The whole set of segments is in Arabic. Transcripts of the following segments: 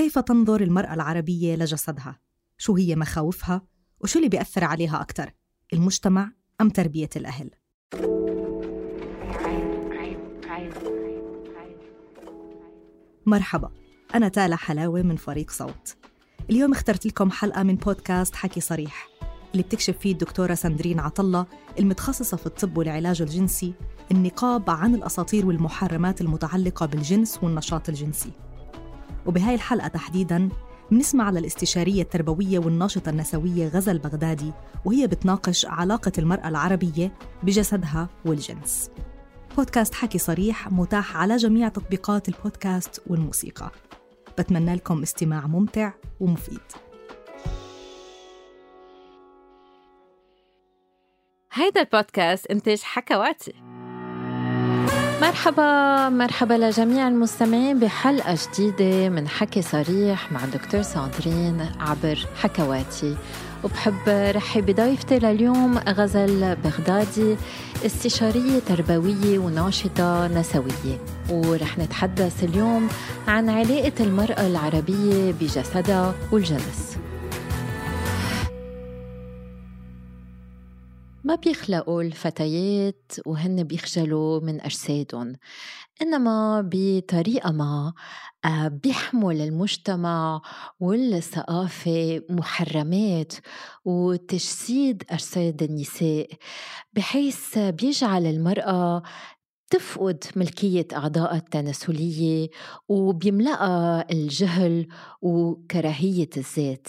كيف تنظر المرأة العربية لجسدها؟ شو هي مخاوفها؟ وشو اللي بيأثر عليها أكثر؟ المجتمع أم تربية الأهل؟ مرحبا أنا تالا حلاوة من فريق صوت اليوم اخترت لكم حلقة من بودكاست حكي صريح اللي بتكشف فيه الدكتورة ساندرين عطلة المتخصصة في الطب والعلاج الجنسي النقاب عن الأساطير والمحرمات المتعلقة بالجنس والنشاط الجنسي وبهاي الحلقة تحديداً بنسمع على الاستشارية التربوية والناشطة النسوية غزل بغدادي وهي بتناقش علاقة المرأة العربية بجسدها والجنس. بودكاست حكي صريح متاح على جميع تطبيقات البودكاست والموسيقى. بتمنى لكم استماع ممتع ومفيد. هيدا البودكاست إنتاج حكواتي مرحبا مرحبا لجميع المستمعين بحلقة جديدة من حكي صريح مع دكتور ساندرين عبر حكواتي. وبحب رحب بضيفتي لليوم غزل بغدادي استشارية تربوية وناشطة نسوية. ورح نتحدث اليوم عن علاقة المرأة العربية بجسدها والجنس. ما بيخلقوا الفتيات وهن بيخجلوا من أجسادهم إنما بطريقة ما آه، بيحمل المجتمع والثقافة محرمات وتجسيد أجساد النساء بحيث بيجعل المرأة تفقد ملكية أعضائها التناسلية وبيملأها الجهل وكراهية الذات.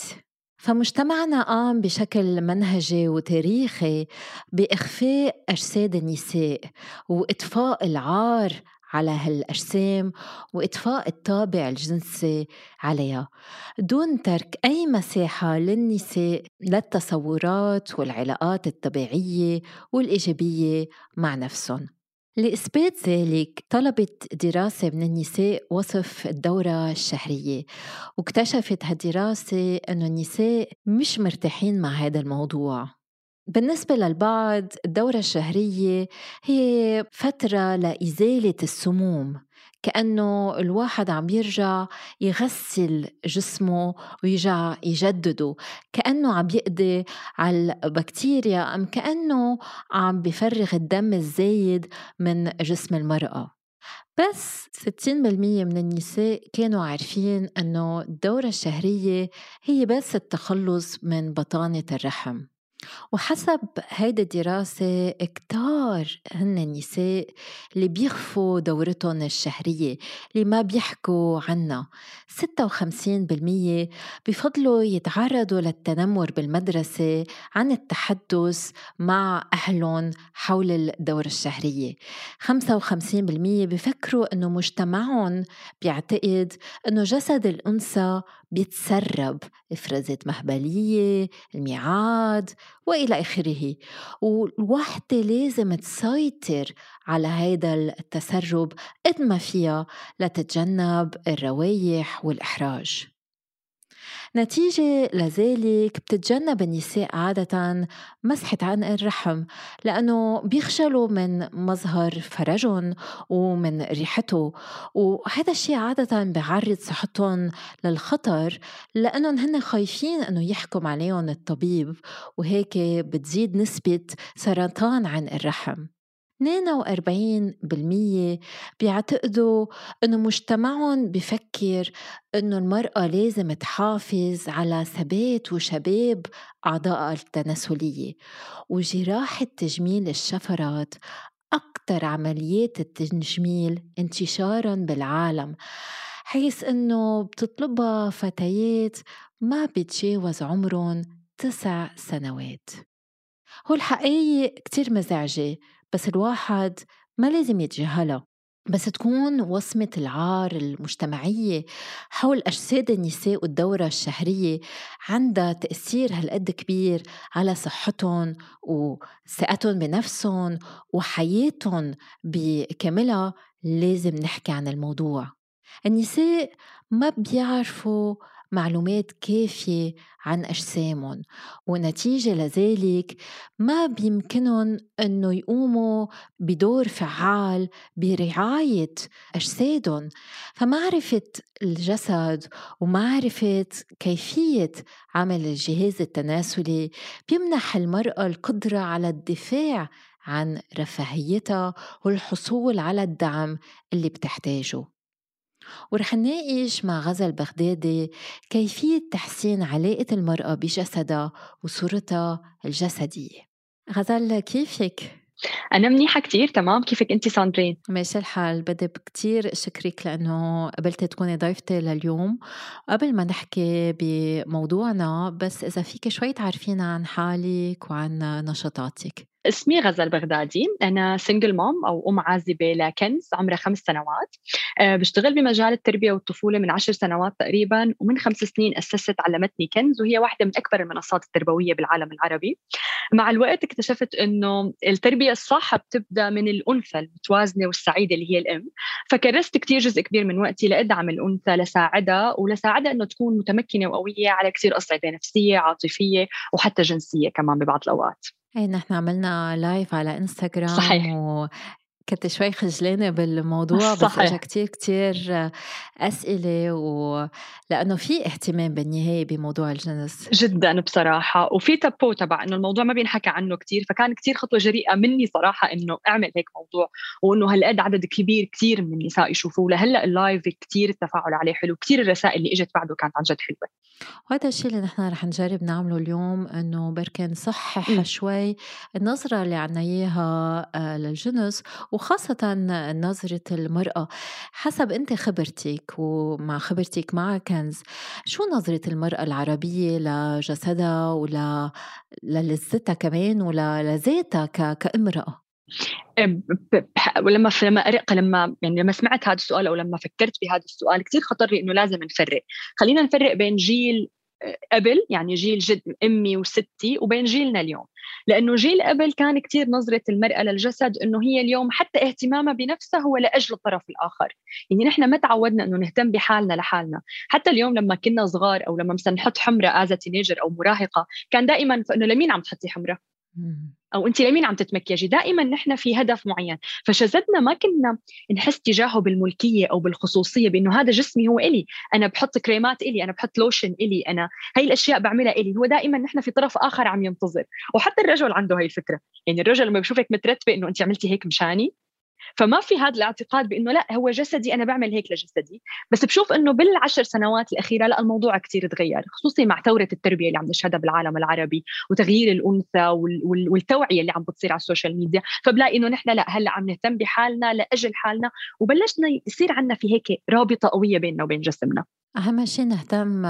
فمجتمعنا قام بشكل منهجي وتاريخي بإخفاء أجساد النساء وإطفاء العار على هالأجسام وإطفاء الطابع الجنسي عليها. دون ترك أي مساحة للنساء للتصورات والعلاقات الطبيعية والإيجابية مع نفسهم. لإثبات ذلك طلبت دراسة من النساء وصف الدورة الشهرية واكتشفت هالدراسة أنه النساء مش مرتاحين مع هذا الموضوع. بالنسبة للبعض الدورة الشهرية هي فترة لإزالة السموم. كأنه الواحد عم يرجع يغسل جسمه ويرجع يجدده. كأنه عم يقضي على البكتيريا أم كأنه عم بفرغ الدم الزايد من جسم المرأة. بس 60% من النساء كانوا عارفين أنه الدورة الشهرية هي بس التخلص من بطانة الرحم. وحسب هيدي الدراسة كتار هن النساء اللي بيخفوا دورتهم الشهرية اللي ما بيحكوا عنها 56% بفضلوا يتعرضوا للتنمر بالمدرسة عن التحدث مع أهلهم حول الدورة الشهرية. 55% بفكروا أنه مجتمعهم بيعتقد أنه جسد الأنثى بيتسرب إفرازات مهبلية الميعاد وإلى آخره. والوحدة لازم تسيطر على هذا التسرب قد ما فيها لتتجنب الروايح والإحراج. نتيجة لذلك بتتجنب النساء عادة مسحة عن الرحم لأنه بيخجلوا من مظهر فرجهم ومن ريحته. وهذا الشيء عادة بيعرض صحتهم للخطر لأنهم هن خايفين أنه يحكم عليهم الطبيب وهيك بتزيد نسبة سرطان عن الرحم. 42% بيعتقدوا إنه مجتمعهم بفكر إنه المرأة لازم تحافظ على ثبات وشباب أعضائها التناسلية وجراحة تجميل الشفرات أكثر عمليات التجميل انتشارا بالعالم حيث إنه بتطلبها فتيات ما بتجاوز عمرهم تسع سنوات. هو الحقيقة كتير مزعجة. بس الواحد ما لازم يتجاهلها. بس تكون وصمة العار المجتمعية حول أجساد النساء والدورة الشهرية عندها تأثير هالقد كبير على صحتهم وثقتهم بنفسهم وحياتهم بكاملها. لازم نحكي عن الموضوع. النساء ما بيعرفوا معلومات كافية عن أجسامهم ونتيجة لذلك ما بيمكنهم أنه يقوموا بدور فعال برعاية أجسادهم. فمعرفة الجسد ومعرفة كيفية عمل الجهاز التناسلي بيمنح المرأة القدرة على الدفاع عن رفاهيتها والحصول على الدعم اللي بتحتاجه. ورح نناقش مع غزل بغدادي كيفية تحسين علاقة المرأة بجسدها وصورتها الجسدية. غزل كيفك؟ أنا منيحة كتير تمام؟ كيفك أنت ساندرين؟ ماشي الحال. بدي كتير أشكرك لأنه قبلتي تكوني ضيفتي لليوم. قبل ما نحكي بموضوعنا بس إذا فيك شوي تعرفينا عن حالك وعن نشاطاتك. اسمي غزل بغدادي. أنا single mom أو أم عازبة لكنز عمرها خمس سنوات. أه بشتغل بمجال التربية والطفولة من عشر سنوات تقريبا ومن خمس سنين أسست علمتني كنز وهي واحدة من أكبر المنصات التربوية بالعالم العربي. مع الوقت اكتشفت أنه التربية الصح بتبدأ من الأنثى المتوازنة والسعيدة اللي هي الأم. فكرست كتير جزء كبير من وقتي لأدعم الأنثى لساعدها ولساعدها أنه تكون متمكنة وقوية على كثير أصعدة نفسية عاطفية وحتى جنسية كمان ببعض الأوقات. اي نحن عملنا لايف على انستغرام صحيح. و كنت شوي خجلانة بالموضوع بس. اجى كتير كتير أسئلة و... لأنه في اهتمام بالنهاية بموضوع الجنس جدا بصراحة وفي تابو تبع إنه الموضوع ما بينحكى عنه كثير فكان كثير خطوة جريئة مني صراحة إنه أعمل هيك موضوع وإنه هالقد عدد كبير كثير من النساء يشوفوه لهلأ اللايف كثير التفاعل عليه حلو كثير الرسائل اللي إجت بعده كانت عن جد حلوة وهذا الشيء اللي نحن رح نجرب نعمله اليوم إنه بركي نصحح. شوي النظرة اللي عنا إياها آه، للجنس وخاصة نظرة المرأة. حسب أنت خبرتك ومع خبرتك مع كنز شو نظرة المرأة العربية لجسدها ولا للذتها كمان ولا لذاتها ك... كامرأة؟ بح- ولما لما أرق لما يعني لما سمعت هذا السؤال أو لما فكرت بهذا السؤال كثير خطر لي إنه لازم نفرق. خلينا نفرق بين جيل آه، قبل يعني جيل جد أمي وستي وبين جيلنا اليوم. لأنه جيل قبل كان كثير نظرة المرأة للجسد إنه هي اليوم حتى اهتمامها بنفسها هو لأجل الطرف الآخر. يعني نحن ما تعودنا إنه نهتم بحالنا لحالنا. حتى اليوم لما كنا صغار أو لما مثلا نحط حمرة as teenager أو مراهقة كان دائما انه لمين عم تحطي حمرة؟ مم. أو انت لمين عم تتمكيجي دائما نحن في هدف معين. فجسدنا ما كنا نحس تجاهه بالملكية أو بالخصوصية بأنه هذا جسمي هو إلي. أنا بحط كريمات إلي أنا بحط لوشن إلي أنا هاي الأشياء بعملها إلي. هو دائما نحن في طرف آخر عم ينتظر. وحتى الرجل عنده هاي الفكرة. يعني الرجل لما بشوفك مترتبة إنه انت عملتي هيك مشاني فما في هذا الاعتقاد بإنه لا هو جسدي أنا بعمل هيك لجسدي. بس بشوف إنه بالعشر سنوات الأخيرة لا الموضوع كثير تغير خصوصي مع ثورة التربية اللي عم نشهدها بالعالم العربي وتغيير الأنثى وال- وال- والتوعية اللي عم بتصير على ال social media. فبلاقي إنه نحن لا هلأ عم نهتم بحالنا لأجل حالنا وبلشنا يصير عندنا في هيك رابطة قوية بيننا وبين جسمنا. أهم شيء نهتم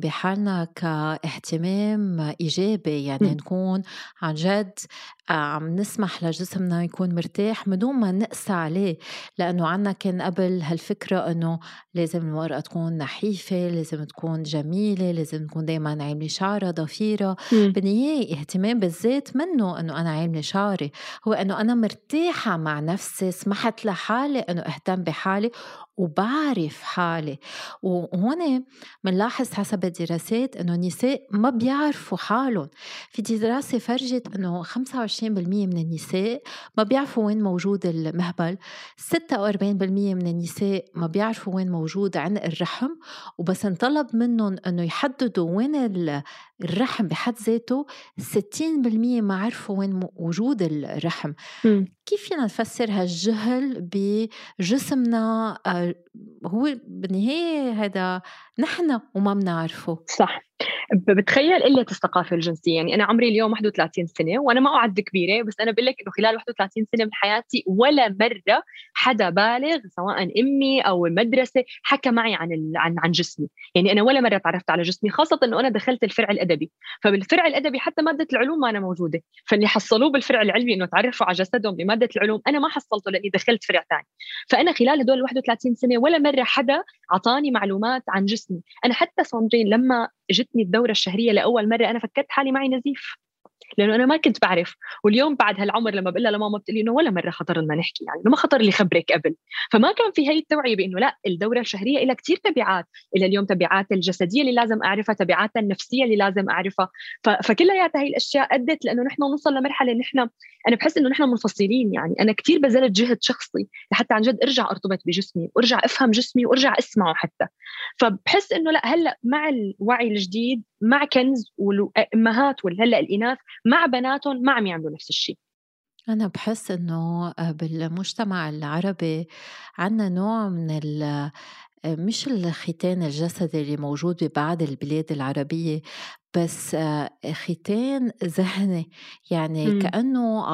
بحالنا كاهتمام إيجابي يعني م. نكون عن جد عم نسمح لجسمنا يكون مرتاح من دون ما نقسى عليه لأنه عنا كان قبل هالفكرة أنه لازم المرأة تكون نحيفة لازم تكون جميلة لازم تكون دايما عاملة شعرها ضفيرة. بالنهاية اهتمام بالذات منه إنه أنا عاملة شعري هو إنه أنا مرتاحة مع نفسي سمحت لحالي إنه أهتم بحالي وبعرف حالي. وهون بنلاحظ حسب الدراسات إنه النساء ما بيعرفوا حالهم. في دراسة فرجت إنه 25% من النساء ما بيعرفوا وين موجود المهبل 46% من النساء ما بيعرفوا وين موجود عنق الرحم وبس انطلب منهم إنه يحددوا وين الرحم بحد ذاته 60% ما عرفوا وين وجود الرحم. م. كيف فينا نفسر هالجهل بجسمنا؟ آه، هو بالنهاية هذا نحن وما بنعرفه. صح. بتخيل قلة الثقافة الجنسية. يعني أنا عمري اليوم 31 سنة وأنا ما اعد كبيرة بس أنا بقول لك إنه خلال 31 سنة من حياتي ولا مرة حدا بالغ سواء أمي أو المدرسة حكى معي عن عن عن جسمي. يعني أنا ولا مرة تعرفت على جسمي خاصة إنه أنا دخلت الفرع الأدبي. فبالفرع الأدبي حتى مادة العلوم ما أنا موجودة. فاللي حصلوه بالفرع العلمي إنه تعرفوا على جسدهم بماده العلوم أنا ما حصلته لأني دخلت فرع ثاني. فأنا خلال هدول 31 سنة ولا مرة حدا أعطاني معلومات عن جسمي. أنا حتى صندرين لما جتني الدورة الشهرية لأول مرة أنا فكرت حالي معي نزيف. لأنه أنا ما كنت بعرف. واليوم بعد هالعمر لما بقول لها لماما بتقول لي إنه ولا مرة خطر لنا نحكي يعني ما خطر لي خبرك قبل. فما كان في هي التوعية بإنه لا الدورة الشهرية لها كثير تبعات. إلى اليوم تبعات الجسدية اللي لازم أعرفها تبعات النفسية اللي لازم أعرفها. فكلياتها هي الأشياء أدت لأنه نحن نوصل لمرحلة نحن أنا بحس إنه نحن منفصلين يعني. أنا كثير بذلت جهد شخصي لحتى عن جد أرجع أرتبط بجسمي وأرجع أفهم جسمي وأرجع أسمعه حتى. فبحس إنه لا هلأ مع الوعي الجديد مع كنز والأمهات وهلا الإناث مع بناتهم ما عم يعملوا نفس الشيء. أنا بحس إنه بالمجتمع العربي عنا نوع من مش الختان الجسدي اللي موجود ببعض البلاد العربية بس آه، ختان ذهني. يعني م. كأنه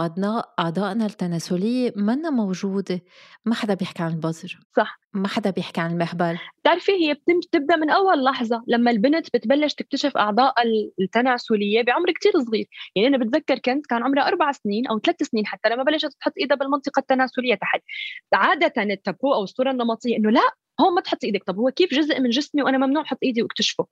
أعضائنا التناسلية منا موجودة. ما حدا بيحكي عن البظر صح. ما حدا بيحكي عن المهبل بتعرفي هي بتبدأ من أول لحظة لما البنت بتبلش تكتشف أعضاء التناسلية بعمر كتير صغير. يعني أنا بتذكر كنت كان عمرها أربع سنين أو ثلاث سنين حتى لما بلشت تحط إيدها بالمنطقة التناسلية تحت. عادة التابو أو الصورة النمطية إنه لا هون ما تحط إيدك. طب هو كيف جزء من جسمي وأنا ممنوع أحط إيدي وأكتشفه؟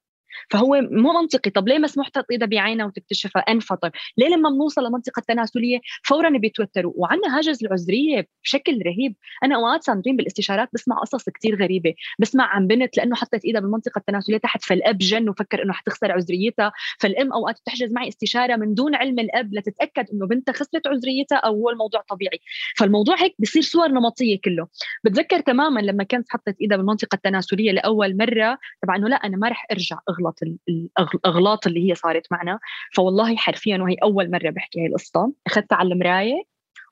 فهو مو منطقي. طب ليه مسموح تحط ايدها بعينها وتكتشفها انفطر ليه لما بنوصل لمنطقة التناسليه فورا بيتوتروا؟ وعندنا هاجس العذريه بشكل رهيب. أنا أوقات ساندرين بالاستشارات بسمع قصص كتير غريبة. بسمع عن بنت لأنه حطت ايدها بالمنطقة التناسلية تحت فالأب جن وفكر إنه حتخسر عذريتها فالأم أوقات بتحجز معي استشارة من دون علم الأب لتتأكد إنه بنتها خسرت عذريتها أو هو الموضوع طبيعي. فالموضوع هيك بصير صور نمطية كله. بتذكر تماما لما كانت حطت إيدها بالمنطقة التناسلية لأول مرة؟ طبعا إنه لا أنا ما رح أرجع. أغلط الاغلاط اللي هي صارت معنا. فوالله حرفيا وهي أول مرة بحكي هاي القصة. اخذتها على المراية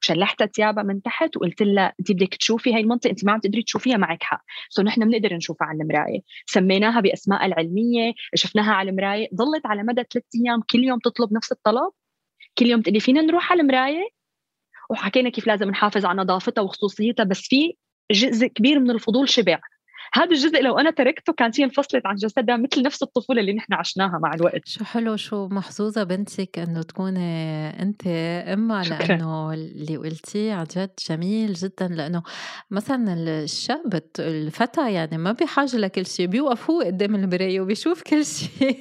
وشلحتها ثيابها من تحت وقلت لها أنت بدك تشوفي هاي المنطقة أنت ما عم تقدري تشوفيها معك حق. سو نحن بنقدر نشوفها على المراية. سميناها بأسماء العلمية شفناها على المراية. ضلت على مدى ثلاث أيام كل يوم تطلب نفس الطلب. كل يوم تقولي فينا نروح على المراية؟ وحكينا كيف لازم نحافظ على نظافتها وخصوصيتها بس في جزء كبير من الفضول شبع. هذا الجزء لو أنا تركته كانت هي انفصلت عن جسدها مثل نفس الطفولة اللي نحن عشناها مع الوقت. شو حلو شو محظوظة بنتك إنه تكوني أنت أمها لأنه اللي قلتيه عن جد جميل جدا لأنه مثلا الشاب الفتى يعني ما بحاجه لكل شيء بيوقف هو قدام المرايه وبيشوف كل شيء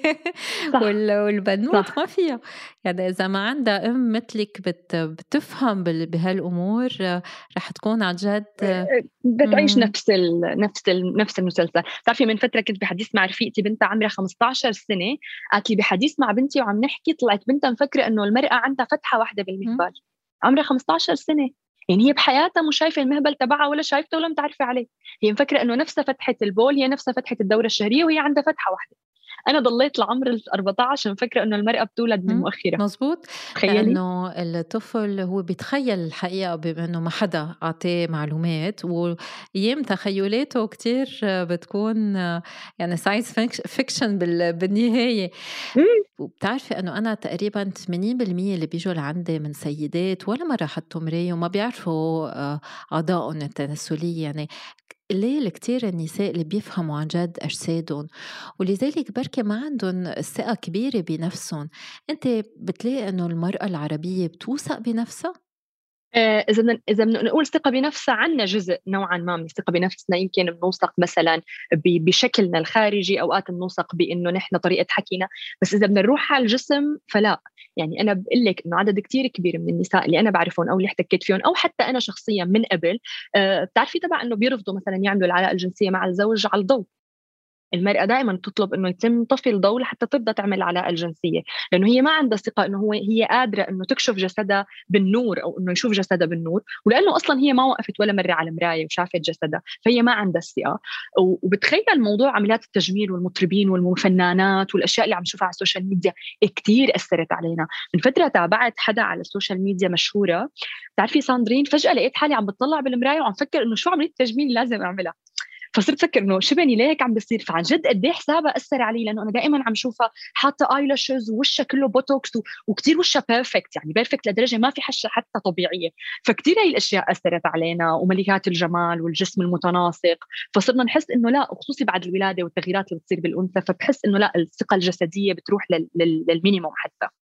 والبنوت ما فيها. يعني إذا ما عندها أم مثلك بت بتفهم بهالأمور رح تكون عن جد بتعيش نفس ال نفس ال نفس المسلسل. بتعرفي من فترة كنت بحديث مع رفيقتي بنتها عمرها 15 سنة قالت لي بحديث مع بنتي وعم نحكي طلعت بنتها مفكرة إنه المرأة عندها فتحة واحدة بالمهبل. عمرها 15 سنة. يعني هي بحياتها مو شايفة المهبل تبعها ولا شايفته ولا متعرفة عليه. هي مفكرة إنه نفسها فتحة البول هي نفسها فتحة الدورة الشهرية وهي عندها فتحة واحدة. أنا ضليت لعمر ال 14 مفكره إنه المرأة بتولد من مؤخرة. مزبوط تخيلي؟ انه الطفل هو بيتخيل الحقيقة بما انه ما حدا أعطاه معلومات وايام تخيلاته كتير بتكون يعني science fiction بالنهاية. وبتعرفي إنه أنا تقريبا 80% اللي بيجوا لعندي من سيدات ولا مرة حطوا مراية وما بيعرفوا آه، أعضائهم التناسلية. يعني قليل كتير النساء اللي بيفهموا عن جد أجسادهم ولذلك بركي ما عندهم ثقة كبيرة بنفسهم أنت بتلاقي أنه المرأة العربية بتوثق بنفسها؟ آه، إذا بدنا إذا بدنا نقول ثقة بنفسها عنا جزء نوعا ما من الثقه بنفسنا. يمكن بنوثق مثلا بشكلنا الخارجي أوقات بنوثق بإنه نحن طريقة حكينا. بس إذا بدنا نروح على الجسم فلا. يعني أنا بقول لك إنه عدد كتير كبير من النساء اللي أنا بعرفهم أو اللي احتكيت فيهم أو حتى أنا شخصيا من قبل أه بتعرفي تبع إنه بيرفضوا مثلا يعملوا العلاقة الجنسية مع الزوج على الضوء. المرأة دائما تطلب إنه يتم طفي الضوء لحتى تبدا تعمل العلاقة الجنسية، لأنه هي ما عندها ثقة إنه هو هي قادرة إنه تكشف جسدها بالنور أو إنه يشوف جسدها بالنور، ولأنه أصلا هي ما وقفت ولا مرة على مراية وشافت جسدها، فهي ما عندها الثقة، وبتخيل موضوع عمليات التجميل والمطربين والفنانات والأشياء اللي عم نشوفها على ال social media كثير أثرت علينا، من فترة تابعت حدا على ال social media مشهورة، بتعرفي ساندرين؟ فجأة لقيت حالي عم بتطلع بالمراية وعم فكر إنه شو عملية التجميل لازم أعملها. فصرت أفكر إنه شبني ليه هيك عم بيصير؟ فعن جد قد إيه حسابها أثر علي لأنه أنا دائما عم شوفها حاطة eyelashes ووشها كله بوتوكس وكثير وشها perfect يعني perfect لدرجة ما في قشة حتى طبيعية. فكثير هي الأشياء أثرت علينا وملكات الجمال والجسم المتناسق. فصرنا نحس إنه لا خصوصي بعد الولادة والتغييرات اللي بتصير بالأنثى فبحس إنه لا الثقة الجسدية بتروح لل minimum حتى.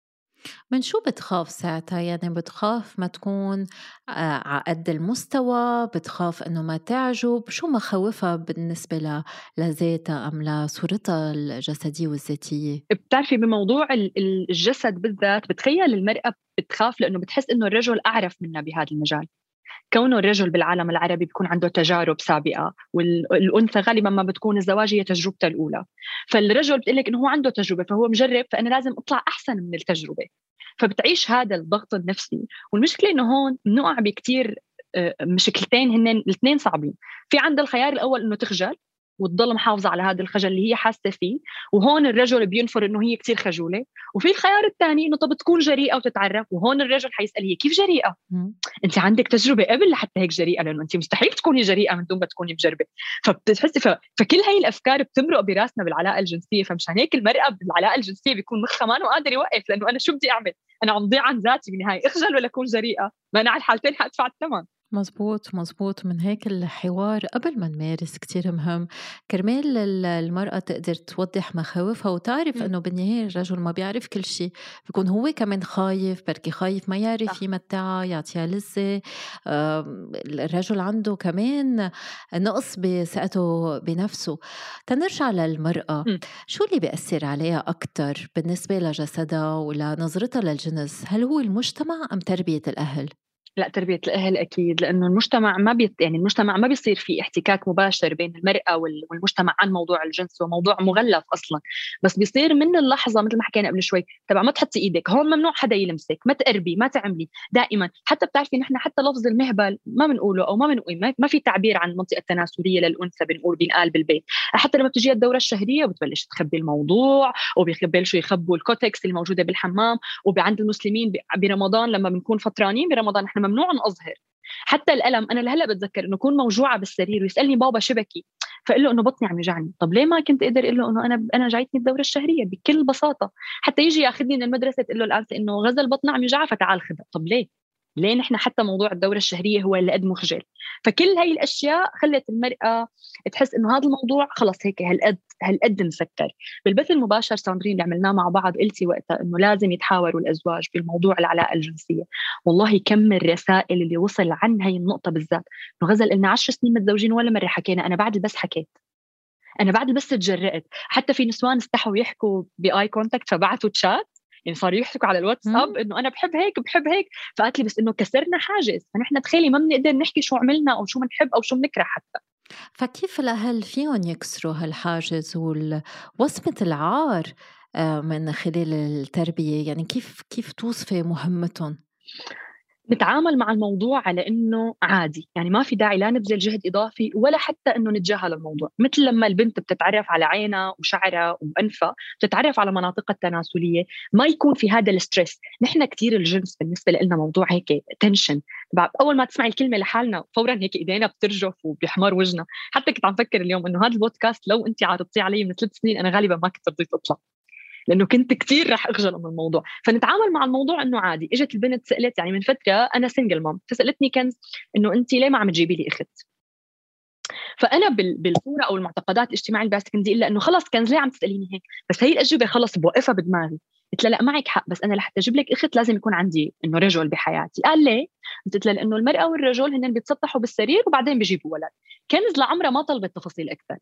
من شو بتخاف ساعتها؟ يعني بتخاف ما تكون آه، على قد المستوى بتخاف إنه ما تعجب؟ شو مخاوفها بالنسبة لذاتها أم لصورتها الجسدية والذاتية؟ بتعرفي بموضوع الجسد بالذات بتخيل المرأة بتخاف لأنه بتحس إنه الرجل أعرف منها بهذا المجال. كونه الرجل بالعالم العربي بيكون عنده تجارب سابقة والأنثى غالبا ما بتكون الزواج هي تجربته الأولى. فالرجل بتقول لك إنه هو عنده تجربة فهو مجرب فأنا لازم أطلع أحسن من التجربة. فبتعيش هذا الضغط النفسي. والمشكلة إنه هون بنقع بكثير آه، مشكلتين هن الاثنين صعبين. في عند الخيار الأول إنه تخجل وتضل محافظة على هذا الخجل اللي هي حاسة فيه. وهون الرجل بينفر إنه هي كثير خجولة. وفي الخيار الثاني إنه طب تكون جريئة وتتعرف. وهون الرجل حيسأل هي كيف جريئة؟ أنت عندك تجربة قبل لحتى هيك جريئة؟ لأنه أنت مستحيل تكوني جريئة من دون ما تكوني مجربة. فبتحسي ف... فكل هاي الأفكار بتمرق براسنا بالعلاقة الجنسية. فمشان هيك المرأة بالعلاقة الجنسية بيكون مخها ما قادر يوقف. لأنه أنا شو بدي أعمل؟ أنا عم ضيع عن ذاتي بالنهاية. أخجل ولا أكون جريئة؟ ما أنا على الحالتين حادفع الثمن. مزبوط مزبوط من هيك الحوار قبل ما نمارس كتير مهم. كرمال المرأة تقدر توضح مخاوفها وتعرف إنه بالنهاية الرجل ما بيعرف كل شيء بيكون هو كمان خايف بركي خايف ما يعرف يمتعها يعطيها لذة. الرجل عنده كمان نقص بثقته بنفسه. تنرجع للمرأة. شو اللي بيأثر عليها أكثر بالنسبة لجسدها ولنظرتها للجنس؟ هل هو المجتمع أم تربية الأهل؟ لا تربية الأهل أكيد لأنه المجتمع ما بيت يعني المجتمع ما بيصير في احتكاك مباشر بين المرأة والمجتمع عن موضوع الجنس وموضوع مغلف أصلا. بس بيصير من اللحظة مثل ما حكينا قبل شوي تبع ما تحطي إيدك هون ممنوع حدا يلمسك ما تقربي ما تعملي. دائما حتى بتعرفي نحن حتى لفظ المهبل ما بنقوله أو ما بنقول ما في تعبير عن المنطقة التناسلية للأنثى بنقول بينقال بالبيت. حتى لما بتجي الدورة الشهرية بتبلش تخبي الموضوع وبيبلشوا يخبوا الكوتكس اللي موجوده بالحمام وعند المسلمين برمضان لما بنكون فطرانين برمضان نحن ممنوع نظهر حتى الألم أنا لهلأ بتذكر إنه اكون موجوعة بالسرير ويسألني بابا شبكي فقل له إنه بطني عم يوجعني. طب ليه ما كنت أقدر أقول له إنه أنا أنا جايتني الدورة الشهرية بكل بساطة. حتى يجي ياخذني من المدرسة تقول له الانسه إنه غزل بطنها عم يوجعها فتعال خذها طب ليه؟ ليه نحن حتى موضوع الدورة الشهرية هو اللي قد مخجل. فكل هاي الأشياء خلت المرأة تحس إنه هذا الموضوع خلص هيك هالقد هالقد مسكر. بالبث المباشر ساندرين اللي عملناه مع بعض قلتي وقتها إنه لازم يتحاوروا الأزواج بالموضوع العلاقة الجنسية. والله كم الرسائل اللي وصل عن هاي النقطة بالذات. إنه غزل إلنا 10 سنين متزوجين ولا مرة حكينا أنا بعد ال بث حكيت. أنا بعد البث تجرأت. حتى في نسوان استحوا يحكوا ب eye contact فبعثوا تشات يعني صاروا يحكوا على الواتساب إنه أنا بحب هيك بحب هيك. فقالت لي بس إنه كسرنا حاجز. فنحن تخيلي ما بنقدر نحكي شو عملنا أو شو بنحب أو شو بنكره حتى. فكيف الأهل فيهم يكسروا هالحاجز ووصمة العار آه، من خلال التربية؟ يعني كيف كيف توصفي مهمتهم؟ نتعامل مع الموضوع على إنه عادي. يعني ما في داعي لا نبذل جهد إضافي ولا حتى إنه نتجاهل الموضوع. مثل لما البنت بتتعرف على عينها وشعرها وانفها بتتعرف على مناطقها التناسلية ما يكون في هذا ال stress نحن كثير الجنس بالنسبة لنا موضوع هيك tension أول ما تسمعي الكلمة لحالنا فورا هيك إيدينا بترجف وبيحمر وجهنا حتى كنت عم فكر اليوم إنه هذا البودكاست لو انت عرضتيه علي من ثلاث سنين أنا غالبا ما كنت رضيت أطلع. لأنه كنت كثير رح أخجل من الموضوع. فنتعامل مع الموضوع إنه عادي. إجت البنت سألت يعني من فترة أنا single mom فسألتني كنز إنه أنت ليه ما عم تجيبي لي أخت؟ فأنا بالصورة أو المعتقدات الاجتماعية اللي بدي الا إنه خلص كنز ليه عم تسأليني هيك؟ بس هي الأجوبة خلص بوقفها بدماغي. قلت لها لا معك حق بس أنا لحتى أجيب لك أخت لازم يكون عندي إنه رجل بحياتي. قال ليه؟ قلت لها لأنه المرأة والرجل هن بيتسطحوا بالسرير وبعدين بيجيبوا ولد. كنز لعمرها ما طلبت تفاصيل أكثر.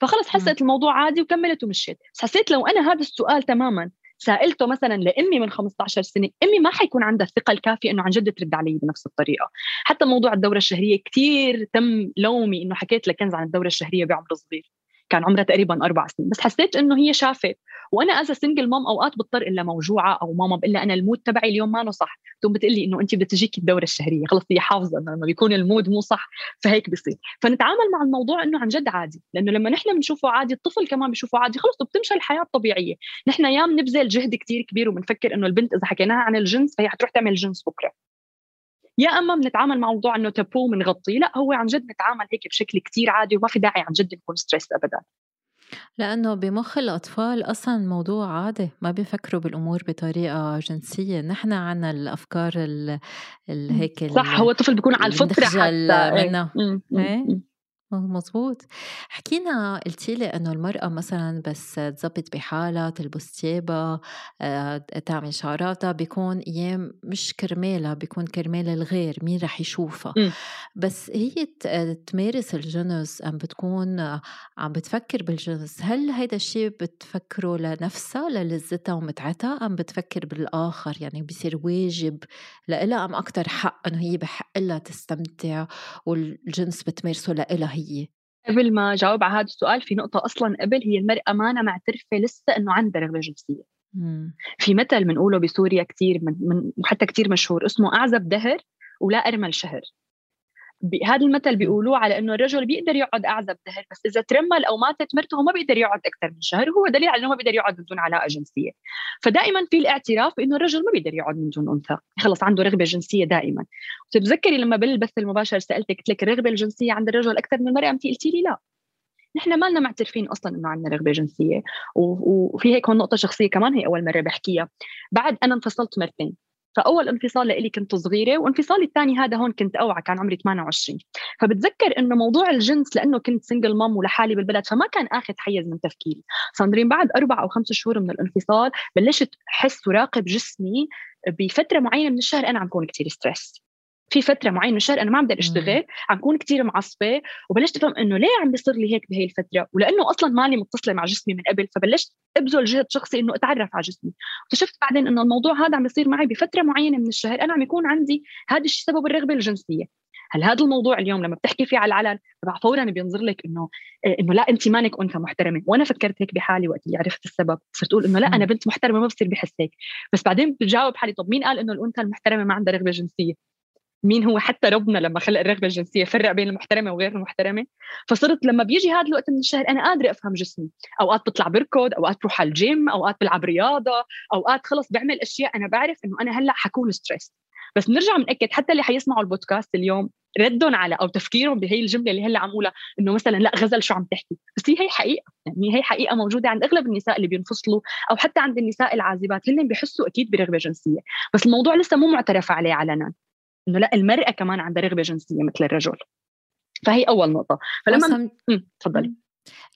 فخلص حسيت الموضوع عادي وكملت ومشيت. بس حسيت لو أنا هذا السؤال تماما سألته مثلا لأمي من 15 سنة أمي ما حيكون عندها الثقة الكافية إنه عن جد ترد علي بنفس الطريقة. حتى موضوع الدورة الشهرية كثير تم لومي إنه حكيت لكنز عن الدورة الشهرية بعمر صغير. كان عمرها تقريبا أربع سنين. بس حسيت إنه هي شافت وأنا as single mom أوقات بضطر إلا موجوعة أو ماما بقول أنا ال mood تبعي اليوم ما صح. تقوم بتقلي إنه انت بدها تجيك الدورة الشهرية. خلص هي حافظة إنه لما بيكون المود مو صح فهيك بصير فنتعامل مع الموضوع إنه عن جد عادي. لأنه لما نحن بنشوفه عادي الطفل كمان بيشوفه عادي. خلص بتمشي الحياة الطبيعية. نحن يا بنبذل جهد كتير كبير وبنفكر إنه البنت إذا حكيناها عن الجنس فهي حتروح تعمل جنس بكرة. يا أما بنتعامل مع موضوع إنه تبو بنغطيه. لا هو عن جد نتعامل هيك بشكل كتير عادي وما في داعي عن جد نكون stress ابدا. لأنه بمخ الأطفال أصلا الموضوع عادي ما بيفكروا بالأمور بطريقة جنسية. نحن عنا الأفكار ال... ال... هيك صح هو الطفل بيكون على الفطرة حتى. منه. مزبوط حكينا قلتي لي إنه المرأة مثلا بس تزبط بحالها تلبس ثيابها آه، تعمل شعراتها بيكون أيام مش كرمالها بيكون كرمال الغير مين رح يشوفها؟ م. بس هي تمارس الجنس ام بتكون عم بتفكر بالجنس. هل هيدا الشيء بتفكره لنفسها للذتها ومتعتها أم بتفكر بالآخر؟ يعني بيصير واجب لإلها أم أكثر حق إنه هي بحق لها تستمتع والجنس بتمارسه لإلها هي؟ قبل ما جاوب على هذا السؤال في نقطة أصلا قبل هي المرأة ما معترفة لسه إنه عندها رغبة جنسية. مم. في مثل بنقوله بسوريا كثير من, وحتى كثير مشهور اسمه أعزب دهر ولا أرمل شهر. هذا المثل بيقولوه على إنه الرجل بيقدر يقعد أعزب دهر بس إذا ترمل أو ماتت مرته ما بيقدر يقعد أكثر من شهر هو دليل على إنه ما بيقدر يقعد بدون علاقة جنسية. فدائما في الاعتراف بإنه الرجل ما بيقدر يقعد من دون أنثى خلص عنده رغبة جنسية دائما. وتتذكري لما بالبث المباشر سألتك قلت لك الرغبة الجنسية عند الرجل أكثر من المرأة؟ انت قلتي لي لا. نحن ما لنا معترفين أصلا إنه عندنا رغبة جنسية وفي هيك هون نقطة شخصية كمان هي أول مرة بحكيها. بعد أنا انفصلت مرتين. فأول انفصال لإلي كنت صغيرة وانفصالي الثاني هذا هون كنت أوعى كان عمري 28 فبتذكر إنه موضوع الجنس لأنه كنت single mom ولحالي بالبلد فما كان آخذ حيز من تفكيري. ساندرين بعد أربع أو خمس شهور من الانفصال بلشت أحس وراقب جسمي بفترة معينة من الشهر أنا عم كون كثير stress في فترة معينة من الشهر أنا ما عم بقدر أشتغل عم كون كثير معصبة وبلشت أفهم إنه ليه عم بيصير لي هيك بهي الفترة؟ ولأنه أصلا مالي متصلة مع جسمي من قبل فبلشت أبذل جهد شخصي إنه أتعرف على جسمي. اكتشفت بعدين إنه الموضوع هذا عم بيصير معي بفترة معينة من الشهر أنا عم يكون عندي هذا الشيء سبب الرغبة الجنسية. هل هذا الموضوع اليوم لما بتحكي فيه على العلن تبع فورا بينظر لك إنه إيه، إنه لا أنت مانك أنثى محترمة. وأنا فكرت هيك بحالي وقت اللي عرفت السبب. صرت أقول إنه لا أنا بنت محترمة ما بصير بحس هيك. بس بعدين بجاوب حالي طب مين قال إنه الأنثى المحترمة ما عندها رغبة جنسية؟ مين هو حتى ربنا لما خلق الرغبة الجنسية فرق بين المحترمة وغير المحترمة. فصرت لما بيجي هذا الوقت من الشهر أنا قادرة أفهم جسمي. أوقات بطلع بركض أوقات بروح على الجيم أوقات بلعب رياضة أوقات خلص بعمل أشياء أنا بعرف إنه أنا هلأ حكون stress بس بنرجع بنأكد حتى اللي حيسمعوا البودكاست اليوم ردهم على أو تفكيرهم بهي الجملة اللي هلأ عم أقولها إنه مثلا لأ غزل شو عم تحكي؟ بس هي هي حقيقة. يعني هي حقيقة موجودة عند أغلب النساء اللي بينفصلوا أو حتى عند النساء العازبات هن بيحسوا أكيد برغبة جنسية. بس الموضوع لسه مو معترف عليه علنا. إنه لا المرأة كمان عندها رغبة جنسية مثل الرجل. فهي أول نقطة. فلما تفضلي.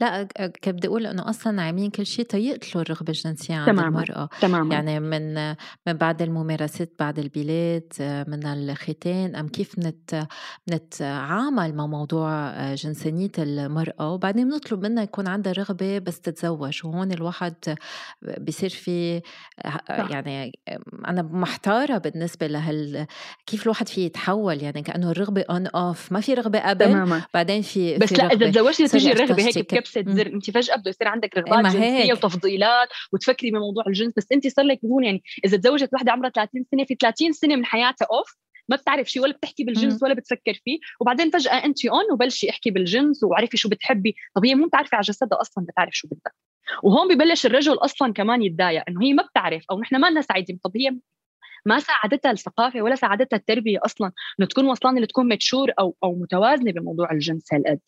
لا كنت بدي أقول إنه أصلا عاملين كل شيء تيقتلوا الرغبه الجنسية عند تماما. المرأة تماما. يعني من من بعد الممارسات بعد البلاد من الختان أم كيف نت نتعامل مع موضوع جنسانيه المرأة وبعدين بنطلب منها يكون عندها رغبة بس تتزوج وهون الواحد بصير في يعني أنا محتارة بالنسبة لهال كيف الواحد في يتحول يعني كأنه الرغبة on off ما في رغبة قبل تماما. بعدين في بس في لا إذا تزوجتي تجي الرغبة هيك تفتكر. بكبسة زر انت فجأة بده يصير عندك إيه، رغبات ما جنسية. وتفضيلات وتفكري بموضوع الجنس. بس انت صار لك بدون يعني إذا تزوجت وحدة عمرها 30 سنة في 30 سنة من حياتها off ما بتعرف شيء ولا بتحكي بالجنس ولا بتفكر فيه. وبعدين فجأة انت on وبلشي احكي بالجنس وعرفي شو بتحبي. طب هي مو بتعرفي على جسدها أصلا بتعرف شو بدها. وهون ببلش الرجل أصلا كمان يتضايق إنه هي ما بتعرف أو نحن ما لنا سعيدين طب هي ما ساعدتها الثقافة ولا ساعدتها التربية أصلا إنه تكون وصلانة لتكون متشور أو أو متوازنة بموضوع الجنس هالقد.